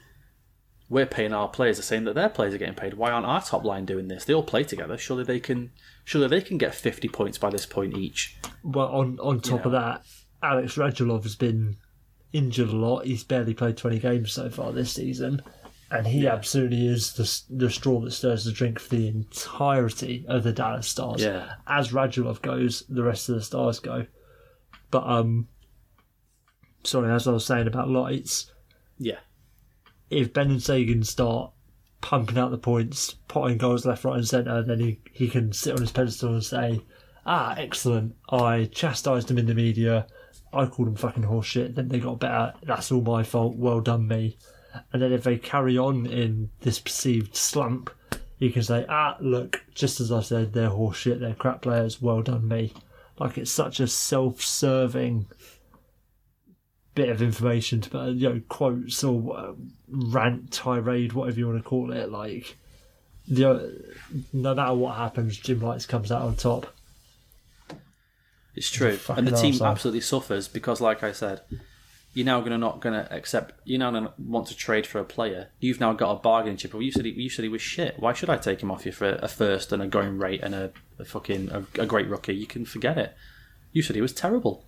we're paying our players the same that their players are getting paid. Why aren't our top line doing this? They all play together. Surely they can. Surely they can get fifty points by this point each. Well, on on top of know. that, Alex Radulov has been injured a lot. He's barely played 20 games so far this season. And he absolutely is the, the straw that stirs the drink for the entirety of the Dallas Stars. Yeah. As Radulov goes, the rest of the Stars go. But, um, sorry, as I was saying about Lites, Yeah, if Benn and Seguin start pumping out the points, potting goals left, right, and centre, then he, he can sit on his pedestal and say, Ah, excellent. I chastised him in the media. I called him fucking horseshit. Then they got better. That's all my fault. Well done, me. And then if they carry on in this perceived slump, you can say, Ah, look, just as I said, they're horseshit. They're crap players. Well done, me. Like it's such a self serving bit of information to put, you know, quotes or uh, rant, tirade, whatever you want to call it. Like, the, uh, no matter what happens, Jim Lites comes out on top. it's true. And the team arsehole. absolutely suffers because, like I said, you're now going to not going to accept. You're now going to want to trade for a player. You've now got a bargaining chip. Well, you said he, you said he was shit. Why should I take him off you for a first and a going rate and a, a fucking a, a great rookie? You can forget it. You said he was terrible.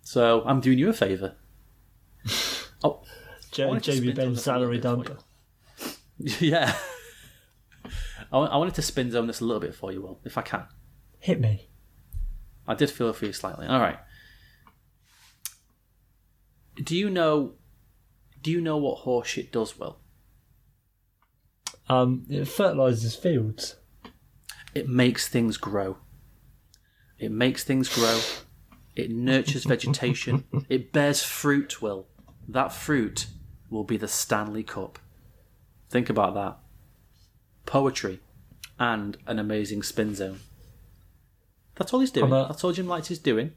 So I'm doing you a favour. Oh, J- Jamie Benn's salary this a little dump. yeah. I, I wanted to spin zone this a little bit for you, Will, if I can. Hit me. I did feel for you slightly. All right. Do you know? Do you know what horseshit does, well? Um, it fertilises fields. It makes things grow. It makes things grow. It nurtures vegetation. it bears fruit, Will. That fruit will be the Stanley Cup. Think about that. Poetry and an amazing spin zone. That's all he's doing. A- That's all Jim Lites is doing.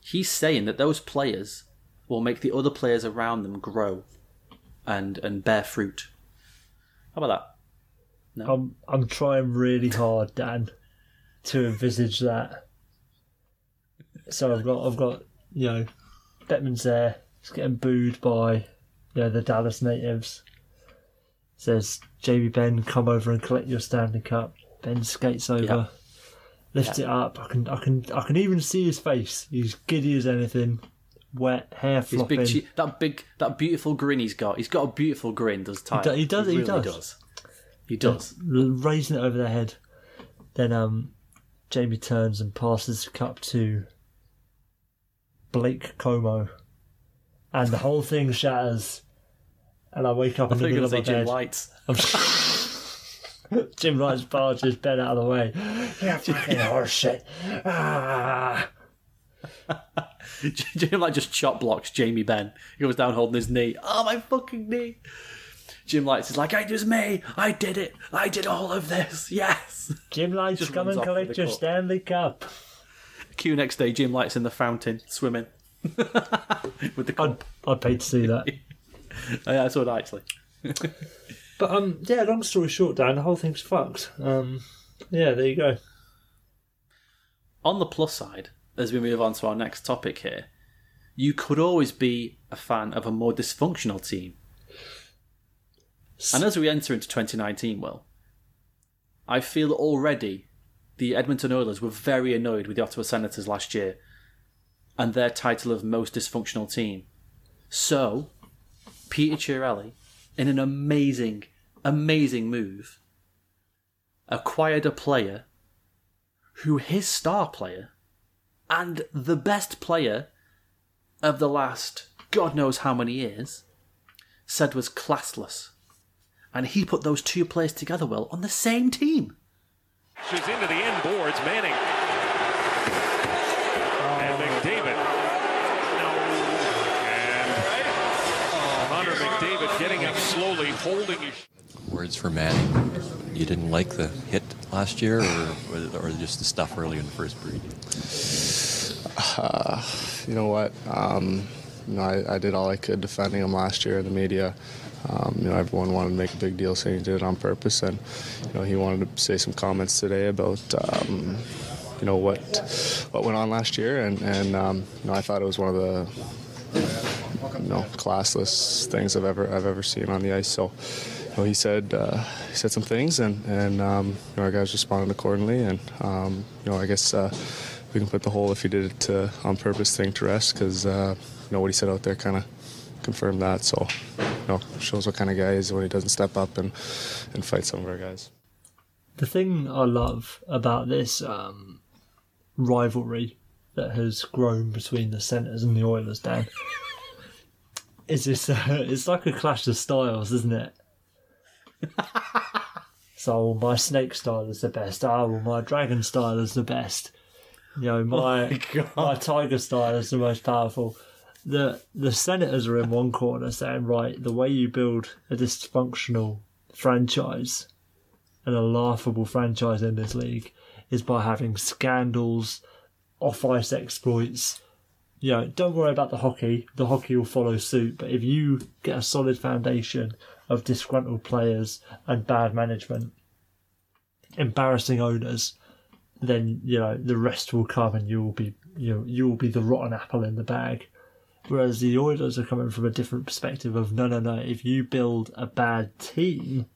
He's saying that those players will make the other players around them grow and and bear fruit. How about that? I'm I'm trying really hard, Dan, to envisage that. So I've got I've got you know, Bettman's there. He's getting booed by you know the Dallas natives. Says JB Benn, come over and collect your Stanley Cup. Benn skates over, Yeah. lifts it up. I can I can I can even see his face. He's giddy as anything, wet hair His big, che- that big, that beautiful grin he's got. He's got a beautiful grin. Does Ty? do- he does, he really does. He does. raising it over their head. Then um, Jamie turns and passes the cup to Blake Comeau, and the whole thing shatters. And I wake up I in the thought you were middle of my bed. Jim Lites. Jim Lites barges Benn out of the way. You fucking horseshit. Ah. Jim Light just chop blocks Jamie Benn. He goes down holding his knee. Oh my fucking knee. Jim Lites is like, it was me. I did it. I did all of this. Yes. Jim Lites, Just come and collect your. Stanley Cup. Cue next day. Jim Lites in the fountain swimming with the I'd, cup. I'd pay to see that. Oh, yeah, I saw that actually. But um, yeah. Long story short, Dan, the whole thing's fucked. Um, yeah, there you go. on the plus side, as we move on to our next topic here, you could always be a fan of a more dysfunctional team. And as we enter into 2019, well, I feel already the Edmonton Oilers were very annoyed with the Ottawa Senators last year and their title of most dysfunctional team. So, Peter Chiarelli, in an amazing, amazing move, acquired a player who his star player and the best player of the last God knows how many years said was classless. And he put those two players together well on the same team. She's into the end boards. Manning. And McDavid. And Connor McDavid getting up slowly, holding his. Words for Manning. You didn't like the hit last year, or, or just the stuff early in the first period? you know what? Um, you know, I, I did all I could defending him last year in the media. Um, you know, everyone wanted to make a big deal saying he did it on purpose, and you know, he wanted to say some comments today about um, you know what what went on last year, and and um, you know, I thought it was one of the you know, classless things I've ever I've ever seen on the ice. So, you know, he said uh, he said some things, and and um, you know, our guys responded accordingly, and um, you know, I guess uh, we can put the whole if he did it uh, on purpose thing to rest because uh, you know what he said out there kind of confirmed that. So, you know, shows what kind of guy he is when he doesn't step up and and fight some of our guys. The thing I love about this um, rivalry that has grown between the Senators and the Oilers, Dan, is this. Uh, it's like a clash of styles, isn't it? so my snake style is the best. Oh, well, my dragon style is the best. You know, my my tiger style is the most powerful. The the senators are in one corner saying, right, the way you build a dysfunctional franchise and a laughable franchise in this league is by having scandals, off ice exploits. You know, don't worry about the hockey. The hockey will follow suit. But if you get a solid foundation of disgruntled players and bad management, embarrassing owners, then you know the rest will come, and you will be you know you will be the rotten apple in the bag. Whereas the Oilers are coming from a different perspective of no, no, no. If you build a bad team,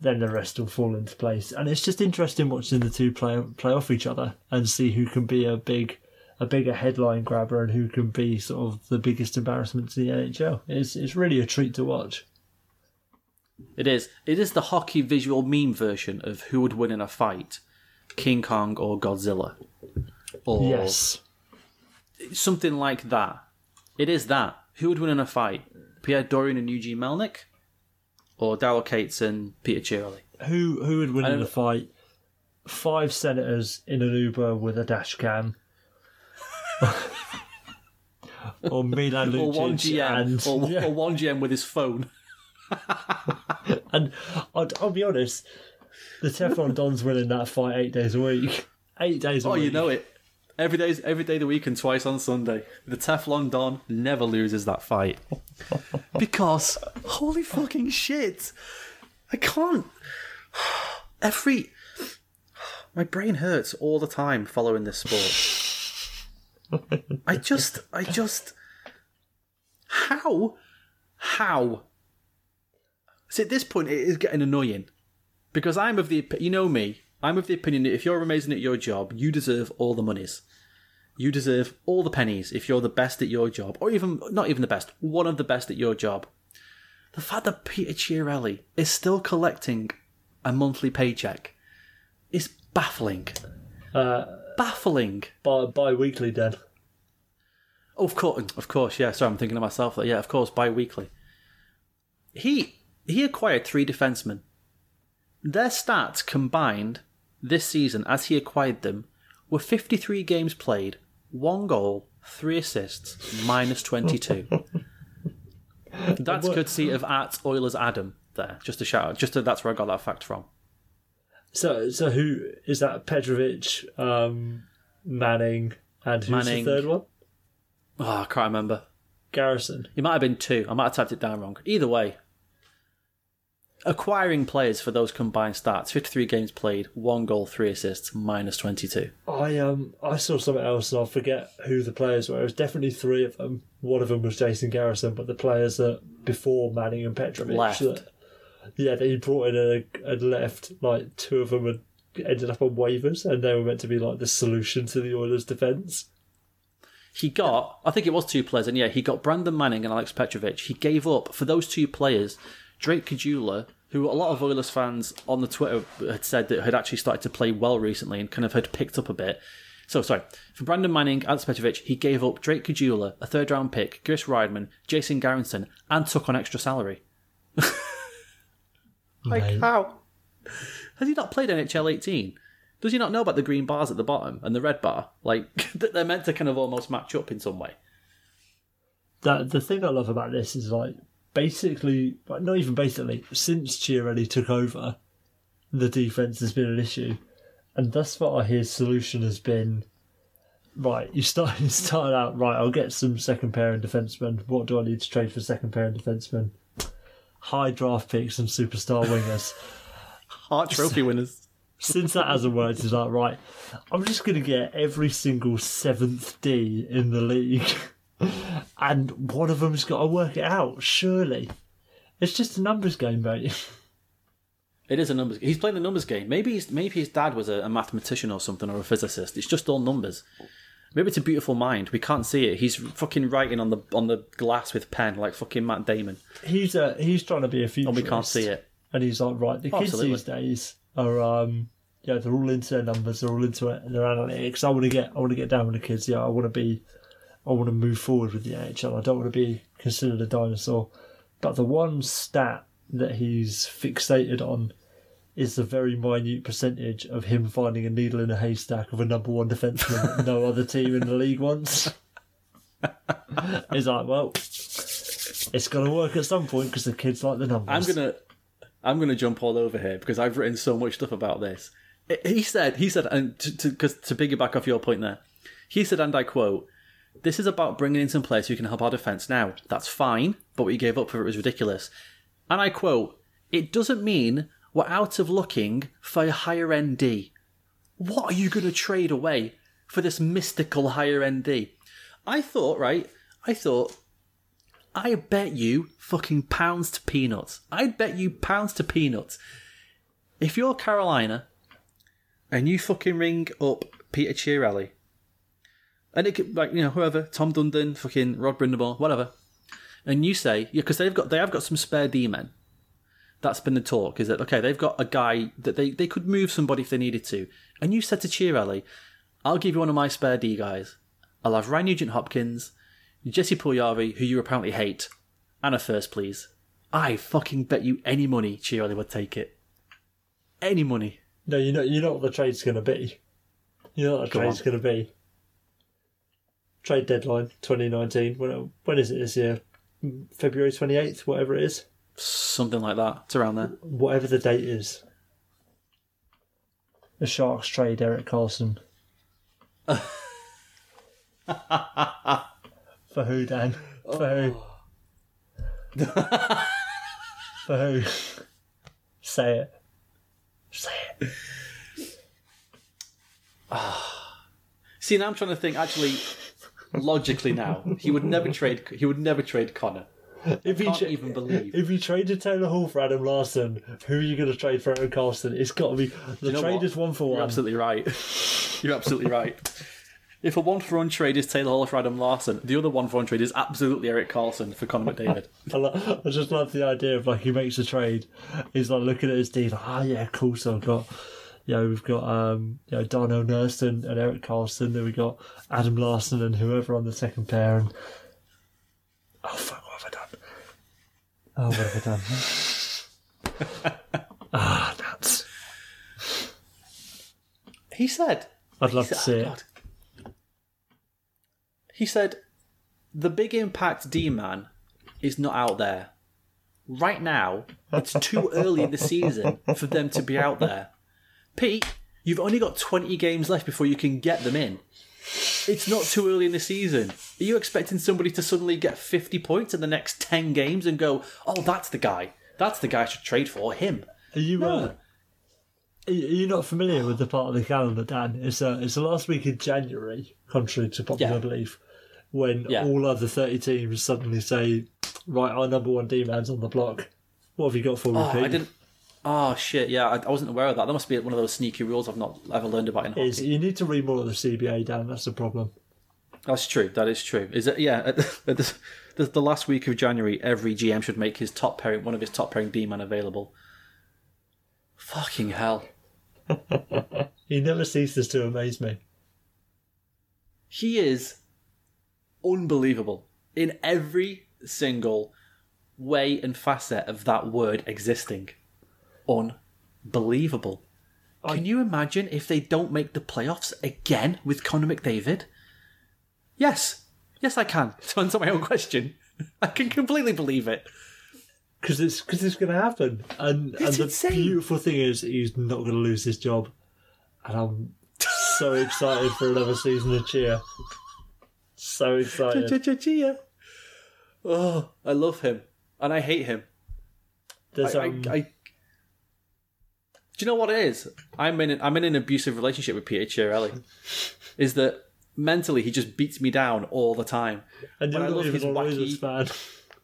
then the rest will fall into place. And it's just interesting watching the two play play off each other and see who can be a big a bigger headline grabber and who can be sort of the biggest embarrassment to the NHL. It's it's really a treat to watch. It is. It is the hockey visual meme version of who would win in a fight, King Kong or Godzilla, or Yes. something like that. It is that. Who would win in a fight? Pierre Dorion and Eugene Melnyk, or Daryl Katz and Peter Chiarelli? Who who would win in a don't- fight? Five senators in an Uber with a dash cam. or Milan Or one GM, and, or, yeah. or one GM with his phone. And I'll, I'll be honest, the Teflon Don's winning that fight eight days a week. Eight days a Oh, week. you know it. Every day, every day of the week and twice on Sunday. The Teflon Don never loses that fight. because, holy fucking shit. I can't. Every. My brain hurts all the time following this sport. I just. I just. How? How? See, at this point, it is getting annoying. Because I'm of the. You know me. I'm of the opinion that if you're amazing at your job, you deserve all the monies. You deserve all the pennies if you're the best at your job, or even not even the best, one of the best at your job. The fact that Peter Chiarelli is still collecting a monthly paycheck is baffling. Uh, Baffling. bi bi-weekly, Dan. Oh, of course, of course, yeah. Sorry, I'm thinking to myself that yeah, of course, bi-weekly. He he acquired three defensemen. Their stats combined this season, as he acquired them, were 53 games played, one goal, three assists, minus 22. That's courtesy of at Oilers Adam. There, just a shout out. Just to, that's where I got that fact from. So, so who is that? Petrovic, um, Manning, and who's Manning. the third one? Oh, I can't remember. Garrison. It might have been two. I might have typed it down wrong. Either way, acquiring players for those combined stats 53 games played, one goal, three assists, minus 22. I um I saw something else and I forget who the players were. It was definitely three of them. One of them was Jason Garrison, but the players that before Manning and Petrovic Left. that- yeah, that he brought in and, and left. Like two of them had ended up on waivers, and they were meant to be like the solution to the Oilers' defense. He got, I think it was two players, and yeah, he got Brandon Manning and Alex Petrovic. He gave up for those two players, Drake Caggiula, who a lot of Oilers fans on the Twitter had said that had actually started to play well recently and kind of had picked up a bit. So sorry, for Brandon Manning, Alex Petrovic, he gave up Drake Caggiula, a third round pick, Chris Wideman, Jason Garrison, and took on extra salary. like Mate. how? Has he not played NHL 18? Does he not know about the green bars at the bottom and the red bar? Like that they're meant to kind of almost match up in some way. That the thing I love about this is like basically, not even basically, since Chiarelli took over, the defense has been an issue, and thus far his solution has been. Right, you start you start out right. I'll get some second pairing defensemen. What do I need to trade for second pairing defensemen? High draft picks and superstar wingers. Hart Trophy winners. Since that hasn't worked, it's like right. I'm just going to get every single seventh D in the league and one of them's got to work it out. Surely, it's just a numbers game, mate. It is a numbers. Game. He's playing the numbers game. Maybe he's, maybe his dad was a, a mathematician or something or a physicist. It's just all numbers. Maybe it's a beautiful mind. We can't see it. He's fucking writing on the on the glass with pen like fucking Matt Damon, He's uh, he's trying to be a futurist, and we can't see it. And he's like, right, the kids Absolutely. these days are um, yeah, they're all into their numbers, they're all into it, and their analytics. I want to get, I want to get down with the kids. Yeah, I want to be, I want to move forward with the NHL. I don't want to be considered a dinosaur. But the one stat that he's fixated on is the very minute percentage of him finding a needle in a haystack of a number one defenseman that no other team in the league wants. He's like, well, it's going to work at some point because the kids like the numbers. I'm gonna I'm gonna jump all over here because I've written so much stuff about this. He said he said and to to, to piggyback off your point there, he said and I quote. This is about bringing in some players who can help our defence now. That's fine, but what you gave up for it was ridiculous. And I quote, It doesn't mean we're out of looking for a higher end D. What are you going to trade away for this mystical higher end D? I thought, right? I thought I bet you fucking pounds to peanuts. I'd bet you pounds to peanuts. If you're Carolina and you fucking ring up Peter Chiarelli, and it could, like, you know, whoever, Tom Dundon, fucking Rod Brind'Amour, whatever, and you say, yeah, because they've got, they have got some spare D men. That's been the talk, is that, okay, they've got a guy that they, they could move somebody if they needed to. And you said to Chiarelli, I'll give you one of my spare D guys. I'll have Ryan Nugent Hopkins, Jesse Puljujarvi, who you apparently hate, and a first, please. I fucking bet you any money Chiarelli would take it. Any money. No, you know, you know what the trade's going to be. You know what the Go trade's on. going to be. Trade deadline 2019. When, when is it this year? February 28th, whatever it is. Something like that. It's around there. Whatever the date is. The Sharks trade Erik Karlsson. For who, Dan? For who? For who? Say it. Say it. See, now I'm trying to think. Actually, logically, now he would never trade. He would never trade Connor. If you Can't tra- even believe. If you traded Taylor Hall for Adam Larsson, who are you going to trade for Aaron Carlson? It's got to be the You know trade what? is one for You're one. absolutely right. You're absolutely right. If a one for one trade is Taylor Hall for Adam Larsson, the other one for one trade is absolutely Erik Karlsson for Connor McDavid. I, lo- I just love the idea of like he makes a trade. He's like looking at his team, like, oh yeah, cool. So I've got, you know, we've got um, you know, Darnell Nurston and Erik Karlsson. Then we've got Adam Larsson and whoever on the second pair. And oh fuck, what have I done? Oh, what have I done? ah, nuts. He said, I'd love he to see oh, it. God. He said, the big impact D man is not out there. Right now, it's too early in the season for them to be out there. Pete, you've only got 20 games left before you can get them in. It's not too early in the season. Are you expecting somebody to suddenly get 50 points in the next 10 games and go, oh, that's the guy. That's the guy I should trade for, him. Are you No. uh, are you not familiar with the part of the calendar, Dan? It's uh, it's the last week in January, contrary to popular Yeah. belief, when Yeah. all other thirty teams suddenly say, "Right, our number one D man's on the block." What have you got for me, Oh, Pete? Oh shit! Yeah, I, I wasn't aware of that. That must be one of those sneaky rules I've not ever learned about in hockey. Is you need to read more of the CBA, Dan. That's the problem. That's true. That is true. Is it? Yeah. At the, at the, the, last week of January, every GM should make his top pairing, one of his top pairing D man available. Fucking hell! He never ceases to amaze me. He is unbelievable in every single way and facet of that word existing. Unbelievable. Can you imagine if they don't make the playoffs again with Connor McDavid? Yes. Yes, I can. To answer my own question, I can completely believe it. Because it's because it's going to happen, and and It's the insane. beautiful thing is he's not going to lose his job, and I'm so excited for another season of cheer. So excited. Cha-cha-cha-chia. Oh, I love him. And I hate him. There's, I, um, I, I, do you know what it is? I'm in an, I'm in an abusive relationship with Peter Chiarelli. Is that mentally he just beats me down all the time. And But you're I love his wacky- fan.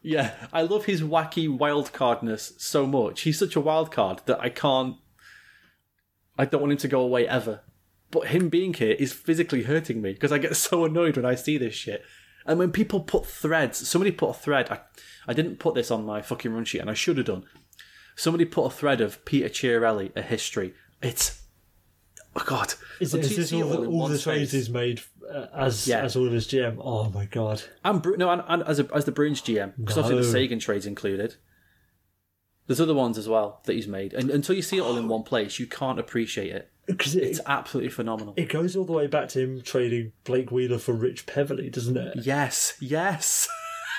Yeah, I love his wacky wild cardness so much. He's such a wild card that I can't. I don't want him to go away ever. But him being here is physically hurting me because I get so annoyed when I see this shit. And when people put threads, somebody put a thread. I, I didn't put this on my fucking run sheet, and I should have done. Somebody put a thread of Peter Chiarelli, a history. It's oh god. Is, Until you this it all, the, all the trades he's made uh, as Yeah. as all of his GM? Oh my god! And Bru- no, and, and as a, as the Bruins GM, because obviously the No. Seguin trades included. There's other ones as well that he's made, and until you see it all in one place, you can't appreciate it. Because it, It's absolutely phenomenal. it goes all the way back to him trading Blake Wheeler for Rich Peverley, doesn't it? Yes, yes.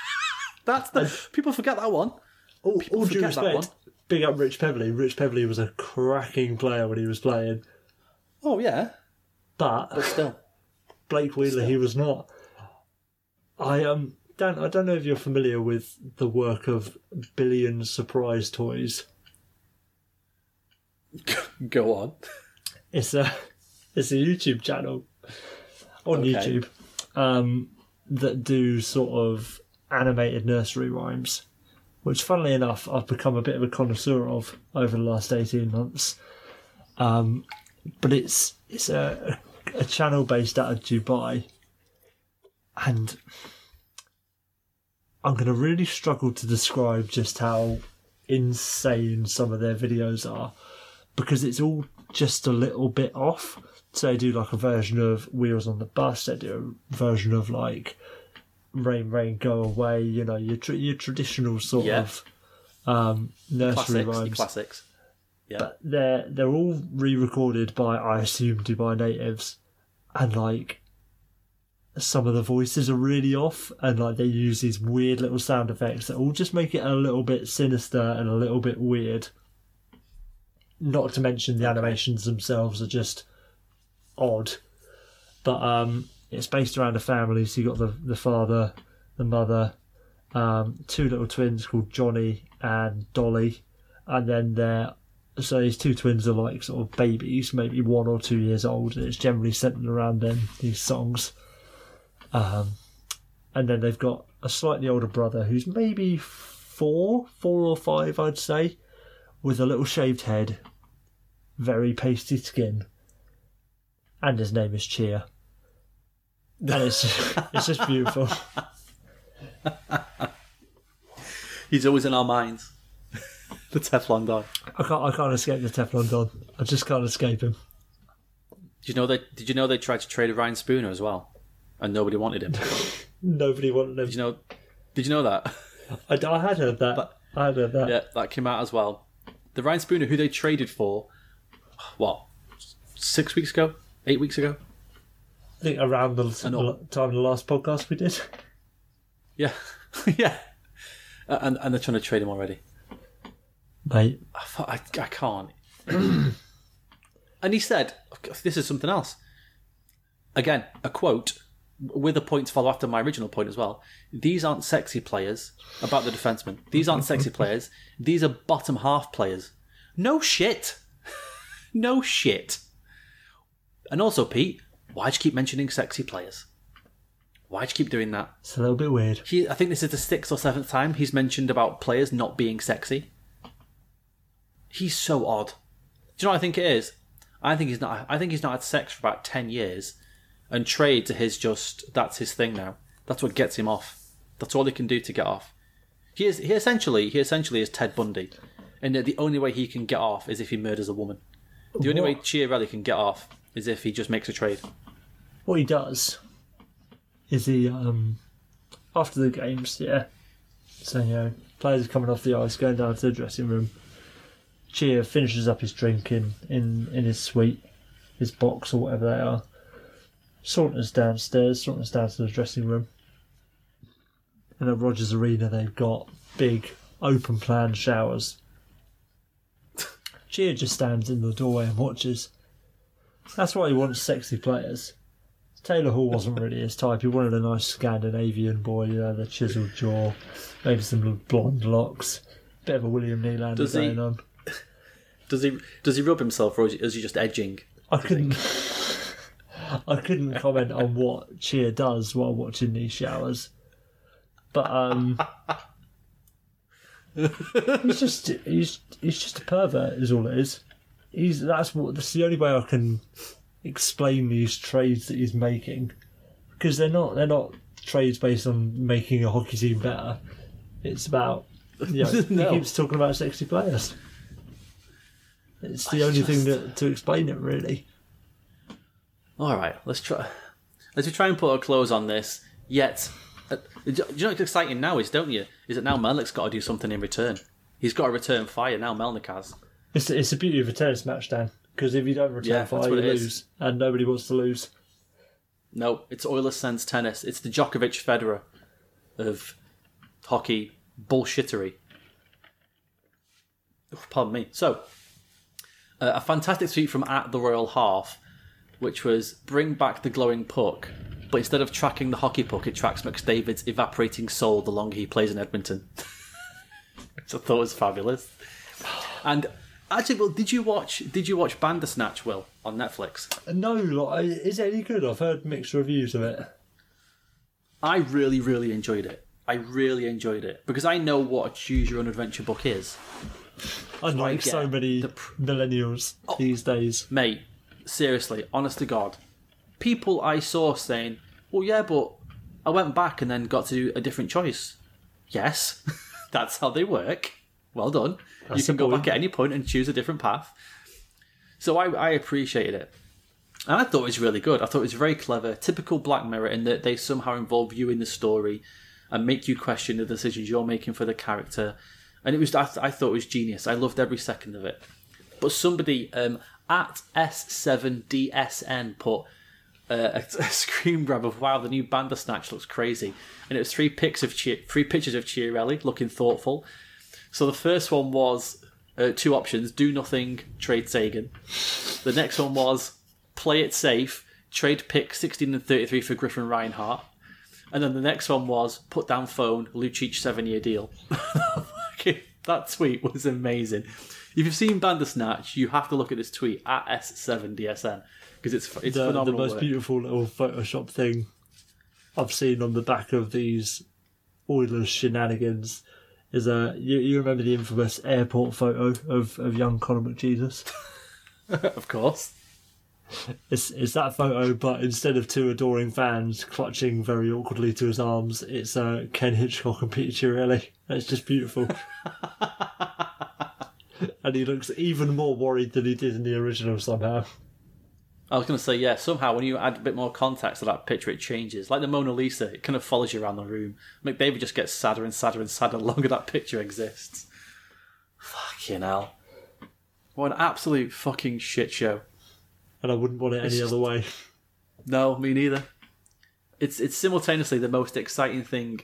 That's the people forget that one. All, People all due forget that respect, big up Rich Peverley. Rich Peverley was a cracking player when he was playing, Oh yeah, but but still, Blake Wheeler, he was not. I um Dan, I don't know if you're familiar with the work of Billion Surprise Toys. go on. It's a it's a YouTube channel on Okay. YouTube um, that do sort of animated nursery rhymes, which, funnily enough, I've become a bit of a connoisseur of over the last eighteen months. Um, but it's it's a, a channel based out of Dubai, and I'm going to really struggle to describe just how insane some of their videos are because it's all just a little bit off. So they do like a version of Wheels on the Bus. They do a version of like Rain, Rain, Go Away. You know your tr- your traditional sort Yeah. of um, nursery Classics, rhymes. classics. Yeah, But they're they're all re-recorded by I assume Dubai natives, and like some of the voices are really off, and like they use these weird little sound effects that all just make it a little bit sinister and a little bit weird. Not to mention the animations themselves are just odd, but um, it's based around a family. So you got the the father, the mother, um, two little twins called Johnny and Dolly, and then they're so these two twins are like sort of babies, maybe one or two years old, and it's generally centered around them these songs. Um, and then they've got a slightly older brother who's maybe four, four or five, I'd say, with a little shaved head, very pasty skin, and his name is Cheer. And it's it's just beautiful. he's always in our minds. the Teflon Don. I can't I can't escape the Teflon Don. I just can't escape him. Did you know they? Did you know they tried to trade Ryan Spooner as well, and nobody wanted him? Nobody wanted him. Did you know? Did you know that? I, I had heard that. I had heard that. Yeah, that came out as well. The Ryan Spooner, who they traded for, what, six weeks ago, eight weeks ago? Think around the time of the last podcast we did. Yeah, yeah. And and they're trying to trade him already. Mate, I, thought- I, I can't. and he said, "This is something else." Again, a quote with a point to follow after my original point as well. These aren't sexy players about the defensemen. These aren't sexy players. These are bottom half players. No shit. no shit. And also, Pete, why'd you keep mentioning sexy players? Why'd you keep doing that? it's a little bit weird. He, I think this is the sixth or seventh time he's mentioned about players not being sexy. He's so odd. Do you know what I think it is? I think he's not. I think he's not had sex for about ten years, and trade to his just that's his thing now. That's what gets him off. That's all he can do to get off. He is. He essentially. He essentially is Ted Bundy, and the only way he can get off is if he murders a woman. The only way? Chiarelli can get off is if he just makes a trade. What he does is he, um, after the games, yeah. So, you know, players are coming off the ice, going down to the dressing room. Cheer finishes up his drink in, in, in his suite, his box or whatever they are. Saunters downstairs, saunters down to the dressing room. And at Rogers Arena, they've got big open plan showers. Cheer just stands in the doorway and watches. That's why he wants sexy players. Taylor Hall wasn't really his type. He wanted a nice Scandinavian boy, you know, the chiseled jaw, maybe some blonde locks, bit of a William Nylander Does he- going on. Does he? Does he rub himself, or is he, is he just edging? I couldn't. I couldn't comment on what Cheer does while watching these showers, but um, he's just he's he's just a pervert, is all it is. He's that's what that's the only way I can explain these trades that he's making because they're not they're not trades based on making a hockey team better. It's about you know, No. he keeps talking about sexy players. It's the only thing that, to explain it really. All right, let's try. Let's try and put a close on this. Yet, uh, do you know what's exciting now is, don't you? Is that now Melnyk's got to do something in return. He's got to return fire now. Melnyk has. It's it's the beauty of a tennis match, Dan. Because if you don't return Yeah, fire, you it is. lose, and nobody wants to lose. No, it's Oilers sense tennis. It's the Djokovic Federer of hockey bullshittery. Oof, Pardon me. So, uh, a fantastic tweet from at the Royal Half, which was bring back the glowing puck, but instead of tracking the hockey puck, it tracks McDavid's evaporating soul the longer he plays in Edmonton. which I thought was fabulous. And actually, well, did you watch? Did you watch Bandersnatch? Will on Netflix? No, is it any good? I've heard mixed reviews of it. I really, really enjoyed it. I really enjoyed it because I know what a choose your own adventure book is. Unlike get so many pr- millennials oh, these days. Mate, seriously, honest to God, people I saw saying, well, yeah, but I went back and then got to do a different choice. Yes, that's how they work. Well done. you can go point. back at any point and choose a different path. So I, I appreciated it. And I thought it was really good. I thought it was very clever, typical Black Mirror in that they somehow involve you in the story and make you question the decisions you're making for the character. And it was, I, I thought it was genius. I loved every second of it. But somebody um, at S7DSN put uh, a, a screen grab of wow, the new Bandersnatch looks crazy, and it was three pics of three pictures of Chiarelli looking thoughtful. So the first one was uh, two options: do nothing, trade Seguin. The next one was play it safe, trade pick 16 and 33 for Griffin Reinhart. And then the next one was put down phone, Lucic seven year deal. that tweet was amazing. If you've seen Bandersnatch, you have to look at this tweet at S7DSN because it's it's The, the most work. beautiful little Photoshop thing I've seen on the back of these Oilers shenanigans is uh, you, you remember the infamous airport photo of, of young Conor McJesus? of course. It's, it's that photo, but instead of two adoring fans clutching very awkwardly to his arms, it's uh, Ken Hitchcock and Peter Chiarelli. It's just beautiful. and he looks even more worried than he did in the original somehow. I was going to say, yeah, somehow when you add a bit more context to that picture, it changes. Like the Mona Lisa, it kind of follows you around the room. McDavid just gets sadder and sadder and sadder the longer that picture exists. Fucking hell. What an absolute fucking shit show. And I wouldn't want it any other way. No, me neither. It's it's simultaneously the most exciting thing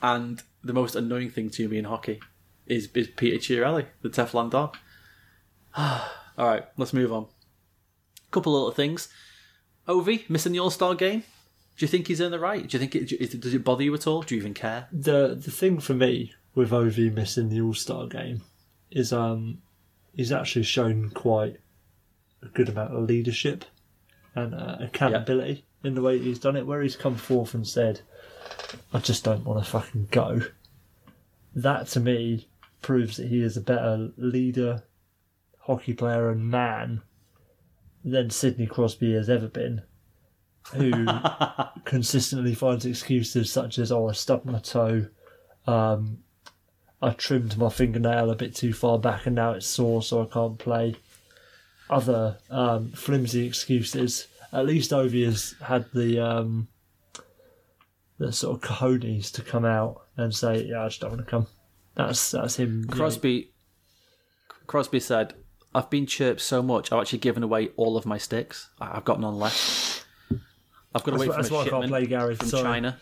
and the most annoying thing to me in hockey is, is Peter Chiarelli, the Teflon dog. All right, let's move on. Couple little things. Ovi missing the All Star game. Do you think he's in the right? Do you think it, do- does it bother you at all? Do you even care? the the thing for me with Ov missing the All Star game is um he's actually shown quite a good amount of leadership and uh, accountability in the way he's done it. Where he's come forth and said, "I just don't want to fucking go." That to me proves that he is a better leader, hockey player, and man than Sidney Crosby has ever been. Who consistently finds excuses such as, "Oh, I stubbed my toe." Um, I trimmed my fingernail a bit too far back and now it's sore, so I can't play. Other um, flimsy excuses. At least Ovi has had the um, the sort of cojones to come out and say, "Yeah, I just don't want to come." That's that's him. you know. Crosby Crosby said, I've been chirped so much, I've actually given away all of my sticks. I- I've got none left. I've got to That's wait why- for that's a why I can't shipment play Gary, from sorry. China,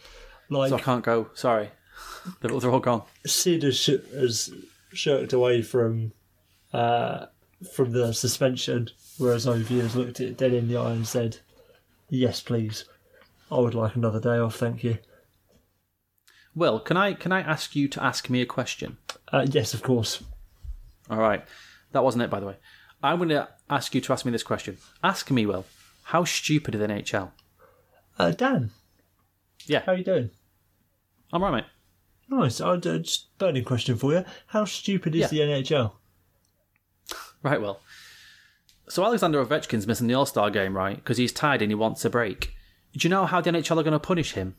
like so I can't go. Sorry, they're, they're all gone. Sid has, sh- has shirked away from uh, from the suspension, whereas Ovi has looked it dead in the eye and said, "Yes, please. I would like another day off, thank you." Will, can I can I ask you to ask me a question? Uh, yes, of course. All right, that wasn't it, by the way. I'm going to ask you to ask me this question. Ask me, Will, How stupid is the NHL? Uh, Dan, Yeah, how are you doing? I'm right, mate. Nice. I just burning question for you. How stupid is Yeah. the NHL? Right, well. So Alexander Ovechkin's missing the All Star game, right? Because he's tired and he wants a break. Do you know how the NHL are going to punish him?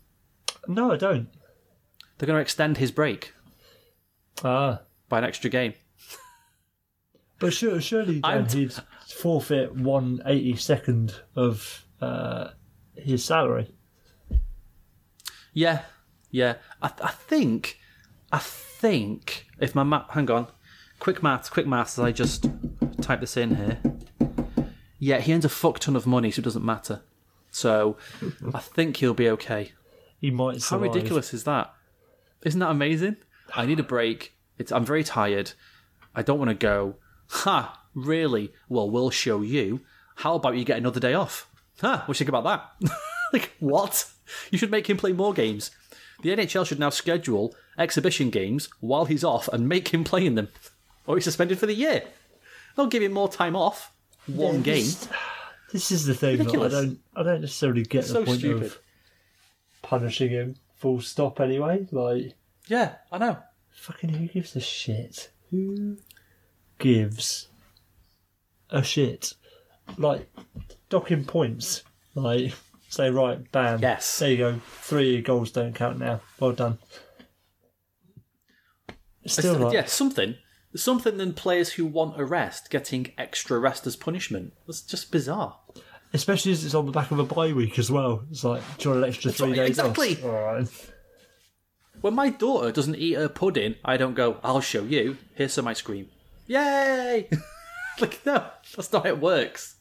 No, I don't. They're going to extend his break Ah, by an extra game. But sure, surely Dan, I'm- he'd forfeit one eighty second of uh, his salary. Yeah, yeah. I, I think, I think if my map, hang on, quick maths, quick maths. As I just type this in here. Yeah, he earns a fuck ton of money, so it doesn't matter. So I think he'll be okay. He might How ridiculous is that? Isn't that amazing? I need a break. It's I'm very tired. I don't want to go. Ha! Really? Well, we'll show you. How about you get another day off? Huh? What do you think about that? like what? You should make him play more games. The NHL should now schedule exhibition games while he's off and make him play in them, or he's suspended for the year. They'll give him more time off. One Yeah, game. This, this is the thing. That I don't. I don't necessarily get So the point stupid. of punishing him. Full stop. Anyway, like Yeah, I know. fucking who gives a shit? Who gives a shit? Like docking points. Like say right, bam. Yes. There you go. Three goals don't count now. Well done. Still, like, yeah, something. Something than players who want a rest getting extra rest as punishment. That's just bizarre. especially as it's on the back of a bye week as well. It's like, do you want an extra three what- days exactly. off? All right. When my daughter doesn't eat her pudding, I don't go, I'll show you. Here's some ice cream. Yay! like, no, that's not how it works.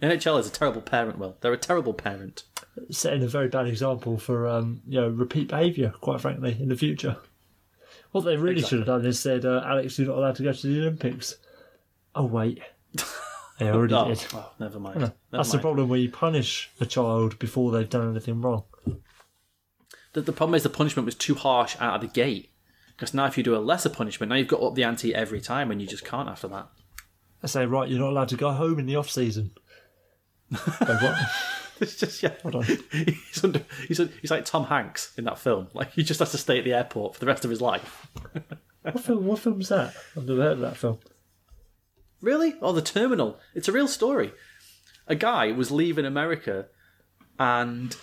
The NHL is a terrible parent, Well, They're a terrible parent. setting a very bad example for um, you know repeat behaviour. Quite frankly, in the future, what they really should have done is said, uh, "Alex, you're not allowed to go to the Olympics." Oh wait, they already Oh, did. well, never mind. Never That's the problem where you punish a child before they've done anything wrong. The, the problem is the punishment was too harsh out of the gate. Because now if you do a lesser punishment, now you've got up the ante every time and you just can't after that. I say, right, you're not allowed to go home in the off season. What? It's just yeah. Hold on. He's under, he's he's like Tom Hanks in that film. Like he just has to stay at the airport for the rest of his life. What film? What film's that? I've never heard of that film. Really? Oh, the terminal. It's a real story. A guy was leaving America, and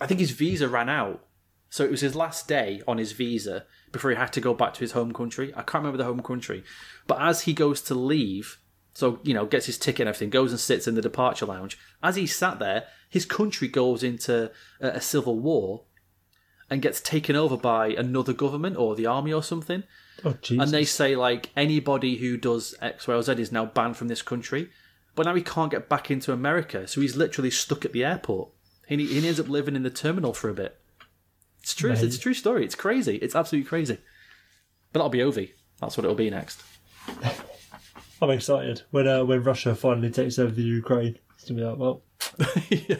I think his visa ran out. So it was his last day on his visa before he had to go back to his home country. I can't remember the home country, but as he goes to leave, so you know, gets his ticket and everything, goes and sits in the departure lounge. As he sat there, his country goes into a, a civil war and gets taken over by another government or the army or something. Oh! And they say like anybody who does X, Y, or Z is now banned from this country. But now he can't get back into America, so he's literally stuck at the airport. He, he ends up living in the terminal for a bit. It's true. It's a true story. It's crazy. It's absolutely crazy. But that'll be Ovi. That's what it'll be next. I'm excited when uh, when Russia finally takes over the Ukraine. It's gonna be like, well, A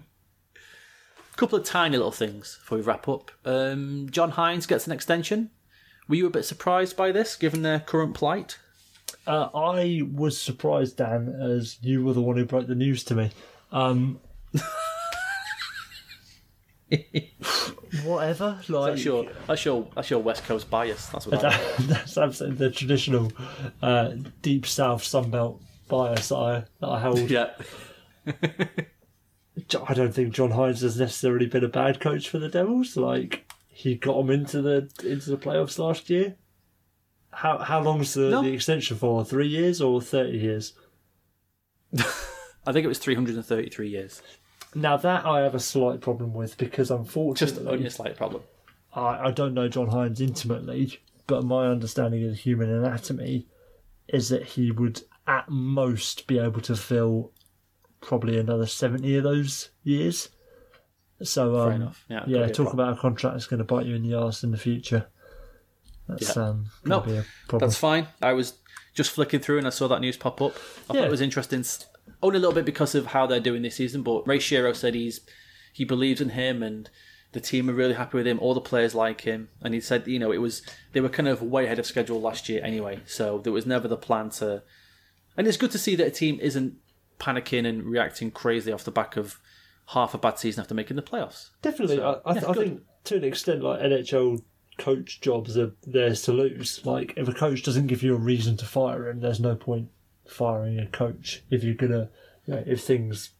couple of tiny little things before we wrap up. Um, John Hynes gets an extension. Were you a bit surprised by this, given their current plight? Uh, I was surprised, Dan, as you were the one who broke the news to me. Um, whatever, like That's your that's your that's your West Coast bias. That's what that, that's absolutely the traditional uh, deep south Sunbelt bias that I, that I hold. Yeah. I don't think John Hynes has necessarily been a bad coach for the Devils. Like he got them into the into the playoffs last year. How how long's the, No. the extension for? Three years or thirty years? I think it was 333 years. Now that I have a slight problem with because unfortunately Just unfortunately only a slight problem. I, I don't know John Hynes intimately, but my understanding of the human anatomy is that he would at most be able to fill probably another 70 of those years. So, um, Fair enough. Yeah, yeah could be a talk problem. about a contract that's going to bite you in the arse in the future. That's Yeah. um, No, to be a problem. That's fine. I was just flicking through and I saw that news pop up. I thought Yeah. it was interesting. s- Only a little bit because of how they're doing this season, but Ray Shero said he's he believes in him and the team are really happy with him. All the players like him, and he said you know it was they were kind of way ahead of schedule last year anyway, so there was never the plan to. And it's good to see that a team isn't panicking and reacting crazy off the back of half a bad season after making the playoffs. Definitely, So, I, I, yeah, I think to an extent, like NHL coach jobs are theirs to lose. Like if a coach doesn't give you a reason to fire him, there's no point firing a coach if you're gonna, you know, if things.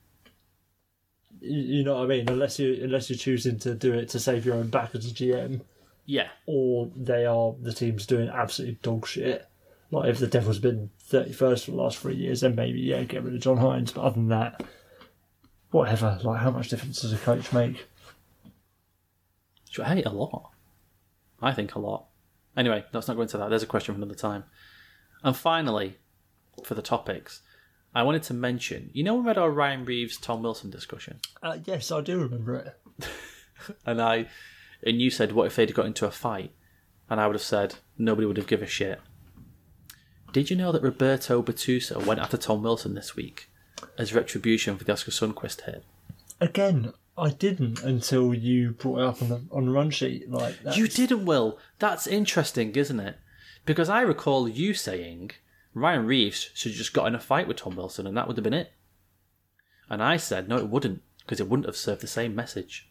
You you know what I mean? Unless you unless you're choosing to do it to save your own back as a GM, Yeah, or they are the team's doing absolute dog shit. Like if the Devils been thirty first for the last three years, then maybe yeah, get rid of John Hynes. But other than that, whatever. Like how much difference does a coach make? Hey, a lot. I think a lot. Anyway, let's not go into that. There's a question for another time. And finally, for the topics, I wanted to mention. You know, we had our Ryan Reaves Tom Wilson discussion, Uh, yes, I do remember it. and I, and you said, "What if they'd got into a fight?" And I would have said, "Nobody would have given a shit." Did you know that Roberto Bortuzzo went after Tom Wilson this week as retribution for the Oskar Sundqvist hit? Again, I didn't until you brought it up on the on the run sheet. Like You didn't, Will. That's interesting, isn't it? Because I recall you saying Ryan Reaves should have just got in a fight with Tom Wilson and that would have been it. And I said, no, it wouldn't, because it wouldn't have served the same message.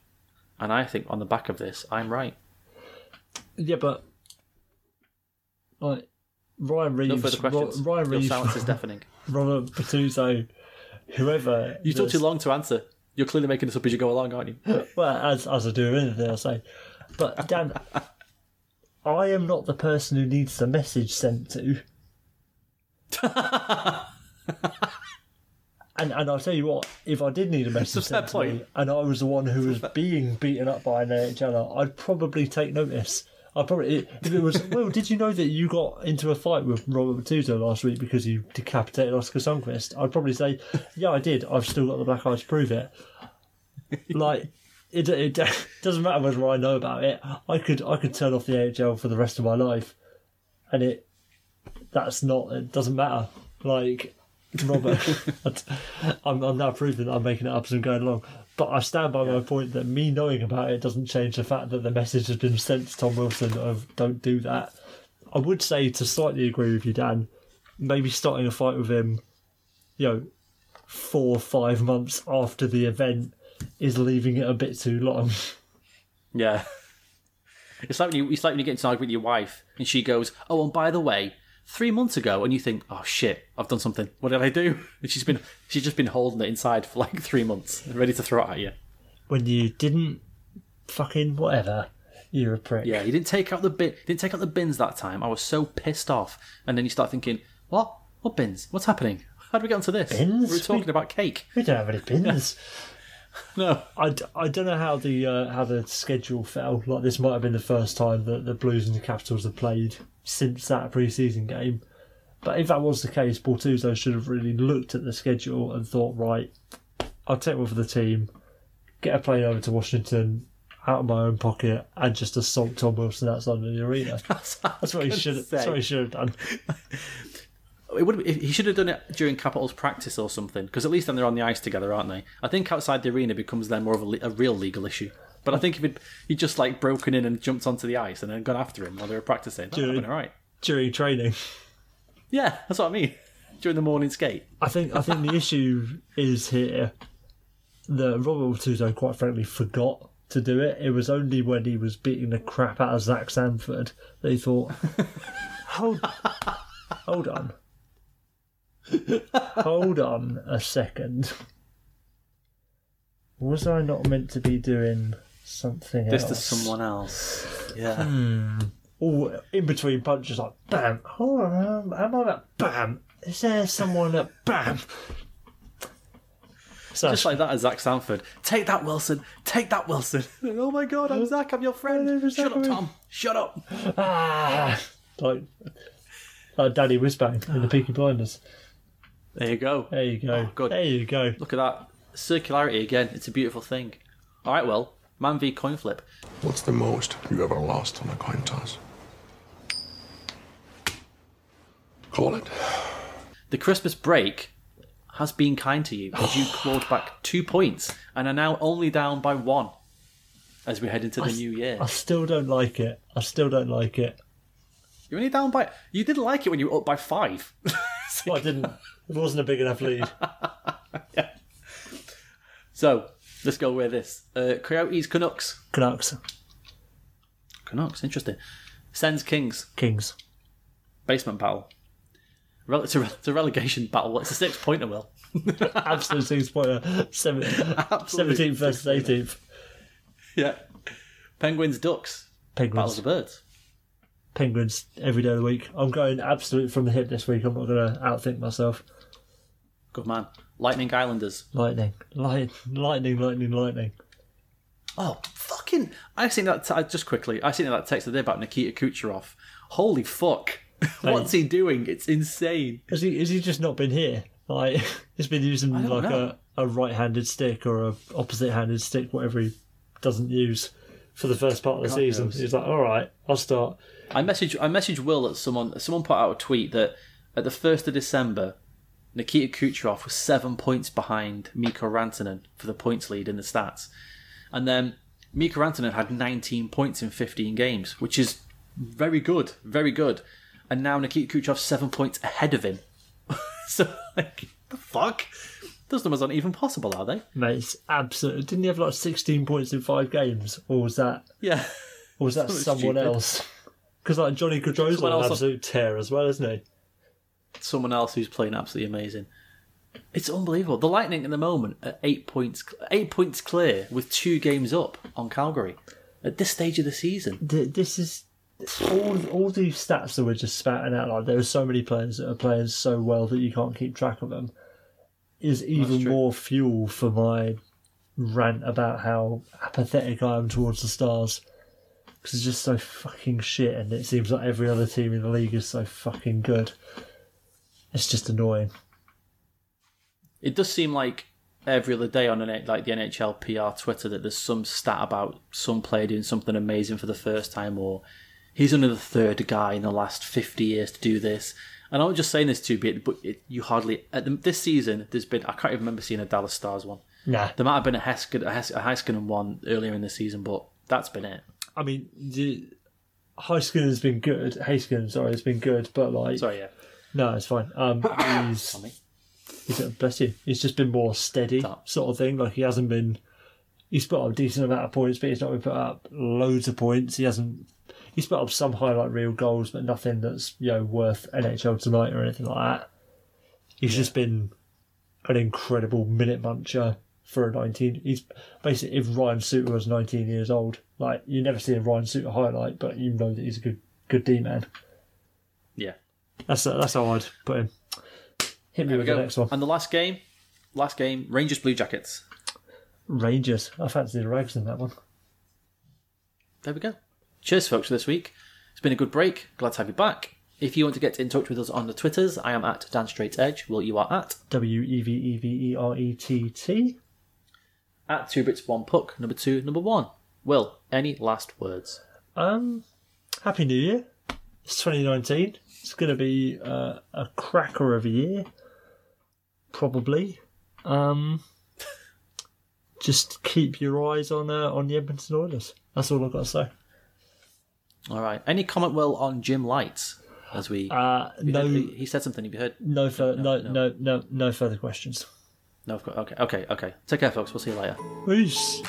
And I think on the back of this, I'm right. Yeah, but like Ryan Reaves, No further questions. Ro- Ryan Your Reaves, silence is deafening. Robert Bortuzzo, whoever. You took too long to answer. You're clearly making this up as you go along, aren't you? Well, as as I do with anything I say, but Dan, I am not the person who needs the message sent to. And, and I'll tell you what, if I did need a message sent to me, and I was the one who was being beaten up by an NHLer, I'd probably take notice. I'd probably, if it was, well, did you know that you got into a fight with Robert Bortuzzo last week because you decapitated Oskar Sundqvist? I'd probably say, yeah, I did. I've still got the black eye to prove it. Like, it, it doesn't matter whether I know about it. I could I could turn off the AHL for the rest of my life, and it that's not it doesn't matter. Like Robert, I'm I'm now proving that I'm making it up as I'm going along. But I stand by my point that me knowing about it doesn't change the fact that the message has been sent to Tom Wilson of don't do that. I would say to slightly agree with you, Dan. Maybe starting a fight with him, you know, four or five months after the event is leaving it a bit too long. Yeah. It's like when you it's like when you get into an argument with your wife and she goes, Oh, and by the way, three months ago and you think, Oh shit, I've done something. What did I do? And she's been she's just been holding it inside for like three months, ready to throw it at you. when you didn't fucking whatever, you're a prick. Yeah, you didn't take out the bin didn't take out the bins that time. I was so pissed off. And then you start thinking, What? What bins? What's happening? How did we get onto this? Bins? We were talking We- about cake. We don't have any pins. No. I, d- I don't know how the uh, how the schedule fell. Like this might have been the first time that the Blues and the Capitals have played since that pre-season game. But if that was the case, Bortuzzo should have really looked at the schedule and thought, right, I'll take one for the team, get a plane over to Washington out of my own pocket, and just assault Tom Wilson outside of the arena. That's what he should. That's what he should have done. It would he should have done it during Capitals practice or something, because at least then they're on the ice together, aren't they? I think outside the arena becomes then more of a, a real legal issue. But I think if he'd, he'd just like broken in and jumped onto the ice and then gone after him while they were practicing, that would have been all right. During training. Yeah, that's what I mean. During the morning skate. I think I think the issue is here that Robert Bortuzzo quite frankly forgot to do it. It was only when he was beating the crap out of Zach Sanford that he thought, hold, hold on, hold on a second. Was I not meant to be doing something This else? to someone else. Yeah. All in between punches, like bam. Hold on, am I at bam? Is there someone at bam? So Just like that as Zach Sanford. Take that, Wilson. Take that, Wilson. oh my god, I'm Zach. I'm your friend. Shut up, Tom. Shut up. ah, like like Daddy Whizbang in the Peaky Blinders. There you go. There you go. Oh, good. There you go. Look at that. Circularity again. It's a beautiful thing. All right, well, man v coin flip. What's the most you ever lost on a coin toss? Call it. The Christmas break has been kind to you as you clawed back two points and are now only down by one as we head into the new year. I still don't like it. I still don't like it. You're only down by. You didn't like it when you were up by five. Well, I didn't. It wasn't a big enough lead. yeah. So let's go with this. Uh, Coyotes, Canucks. Canucks, Canucks, interesting. Sens Kings. Kings. Basement battle. Rele- it's, a, it's a relegation battle. It's a six pointer, Will. Absolute six pointer. Seven, 17th versus 18th. Yeah. Penguins, Ducks. Of Penguins. the Birds. Penguins every day of the week. I'm going absolute from the hip this week. I'm not going to outthink myself. Good man. Lightning Islanders. Lightning. Light, lightning, lightning, lightning. Oh, fucking! I seen that. T- just quickly, I seen that text today about Nikita Kucherov. Holy fuck! What's he doing? It's insane. Has he, has he just not been here? Like, he's been using like know. a, a right handed stick or a opposite handed stick, whatever he doesn't use for the first part of the God season. knows. He's like, all right, I'll start. I message I messaged Will that someone someone put out a tweet that at the first of December, Nikita Kucherov was seven points behind Mikko Rantanen for the points lead in the stats, and then Mikko Rantanen had 19 points in 15 games, which is very good, very good. And now Nikita Kucherov's seven points ahead of him. so like the fuck, those numbers aren't even possible, are they? Mate, it's absolute. Didn't he have like 16 points in five games? Or was that, Yeah. or was that someone stupid. else? Because like Johnny Gaudreau's Someone on an else- absolute tear as well, isn't he? someone else who's playing absolutely amazing. It's unbelievable. The Lightning at the moment are eight points, eight points clear with two games up on Calgary at this stage of the season. Th- This is all. All these stats that we're just spouting out. Like there are so many players that are playing so well that you can't keep track of them. Is even true. more fuel for my rant about how apathetic I am towards the Stars. Because it's just so fucking shit, and it seems like every other team in the league is so fucking good. It's just annoying. It does seem like every other day on an, like the NHL PR Twitter that there's some stat about some player doing something amazing for the first time, or he's only the third guy in the last 50 years to do this. And I'm just saying this to be, but it, you hardly at the, this season there's been I can't even remember seeing a Dallas Stars one. Nah, There might have been a Heskin, a, Hes- a Heiskanen one earlier in the season, but that's been it. I mean, the, Heiskanen has been good. Heiskanen, sorry, has been good, but like, Sorry, yeah. no, it's fine. Um, he's Tommy. He's, bless you. He's just been more steady, Stop. sort of thing. Like he hasn't been. He's put up a decent amount of points, but he's not been put up loads of points. He hasn't. He's put up some highlight reel goals, but nothing that's you know worth NHL tonight or anything like that. He's just been an incredible minute muncher for a 19. He's basically if Ryan Suter was 19 years old, like you never see a Ryan Suter highlight, but you know that he's a good good D man. Yeah. That's that's how I'd put him. Hit me with the go. next one. And the last game, last game, Rangers Blue Jackets. Rangers. I fancy the Rags in that one. There we go. Cheers, folks, for this week. It's been a good break. Glad to have you back. If you want to get in touch with us on the Twitters, I am at Dan Straight Edge. Will you are at W E V E V E R E T T. at two bits one puck number two number one. Will any last words? Um, Happy New Year. It's 2019. It's going to be uh, a cracker of a year, probably. Um, just keep your eyes on uh, on the Edmonton Oilers. That's all I've got to say. All right. Any comment, Will, on Jim Lites? As we, Uh, no, he, said something. Have you heard? no, fur- no, no. no, no, no further questions. No. Of course. Okay. Okay. Okay. Take care, folks. We'll see you later. Peace.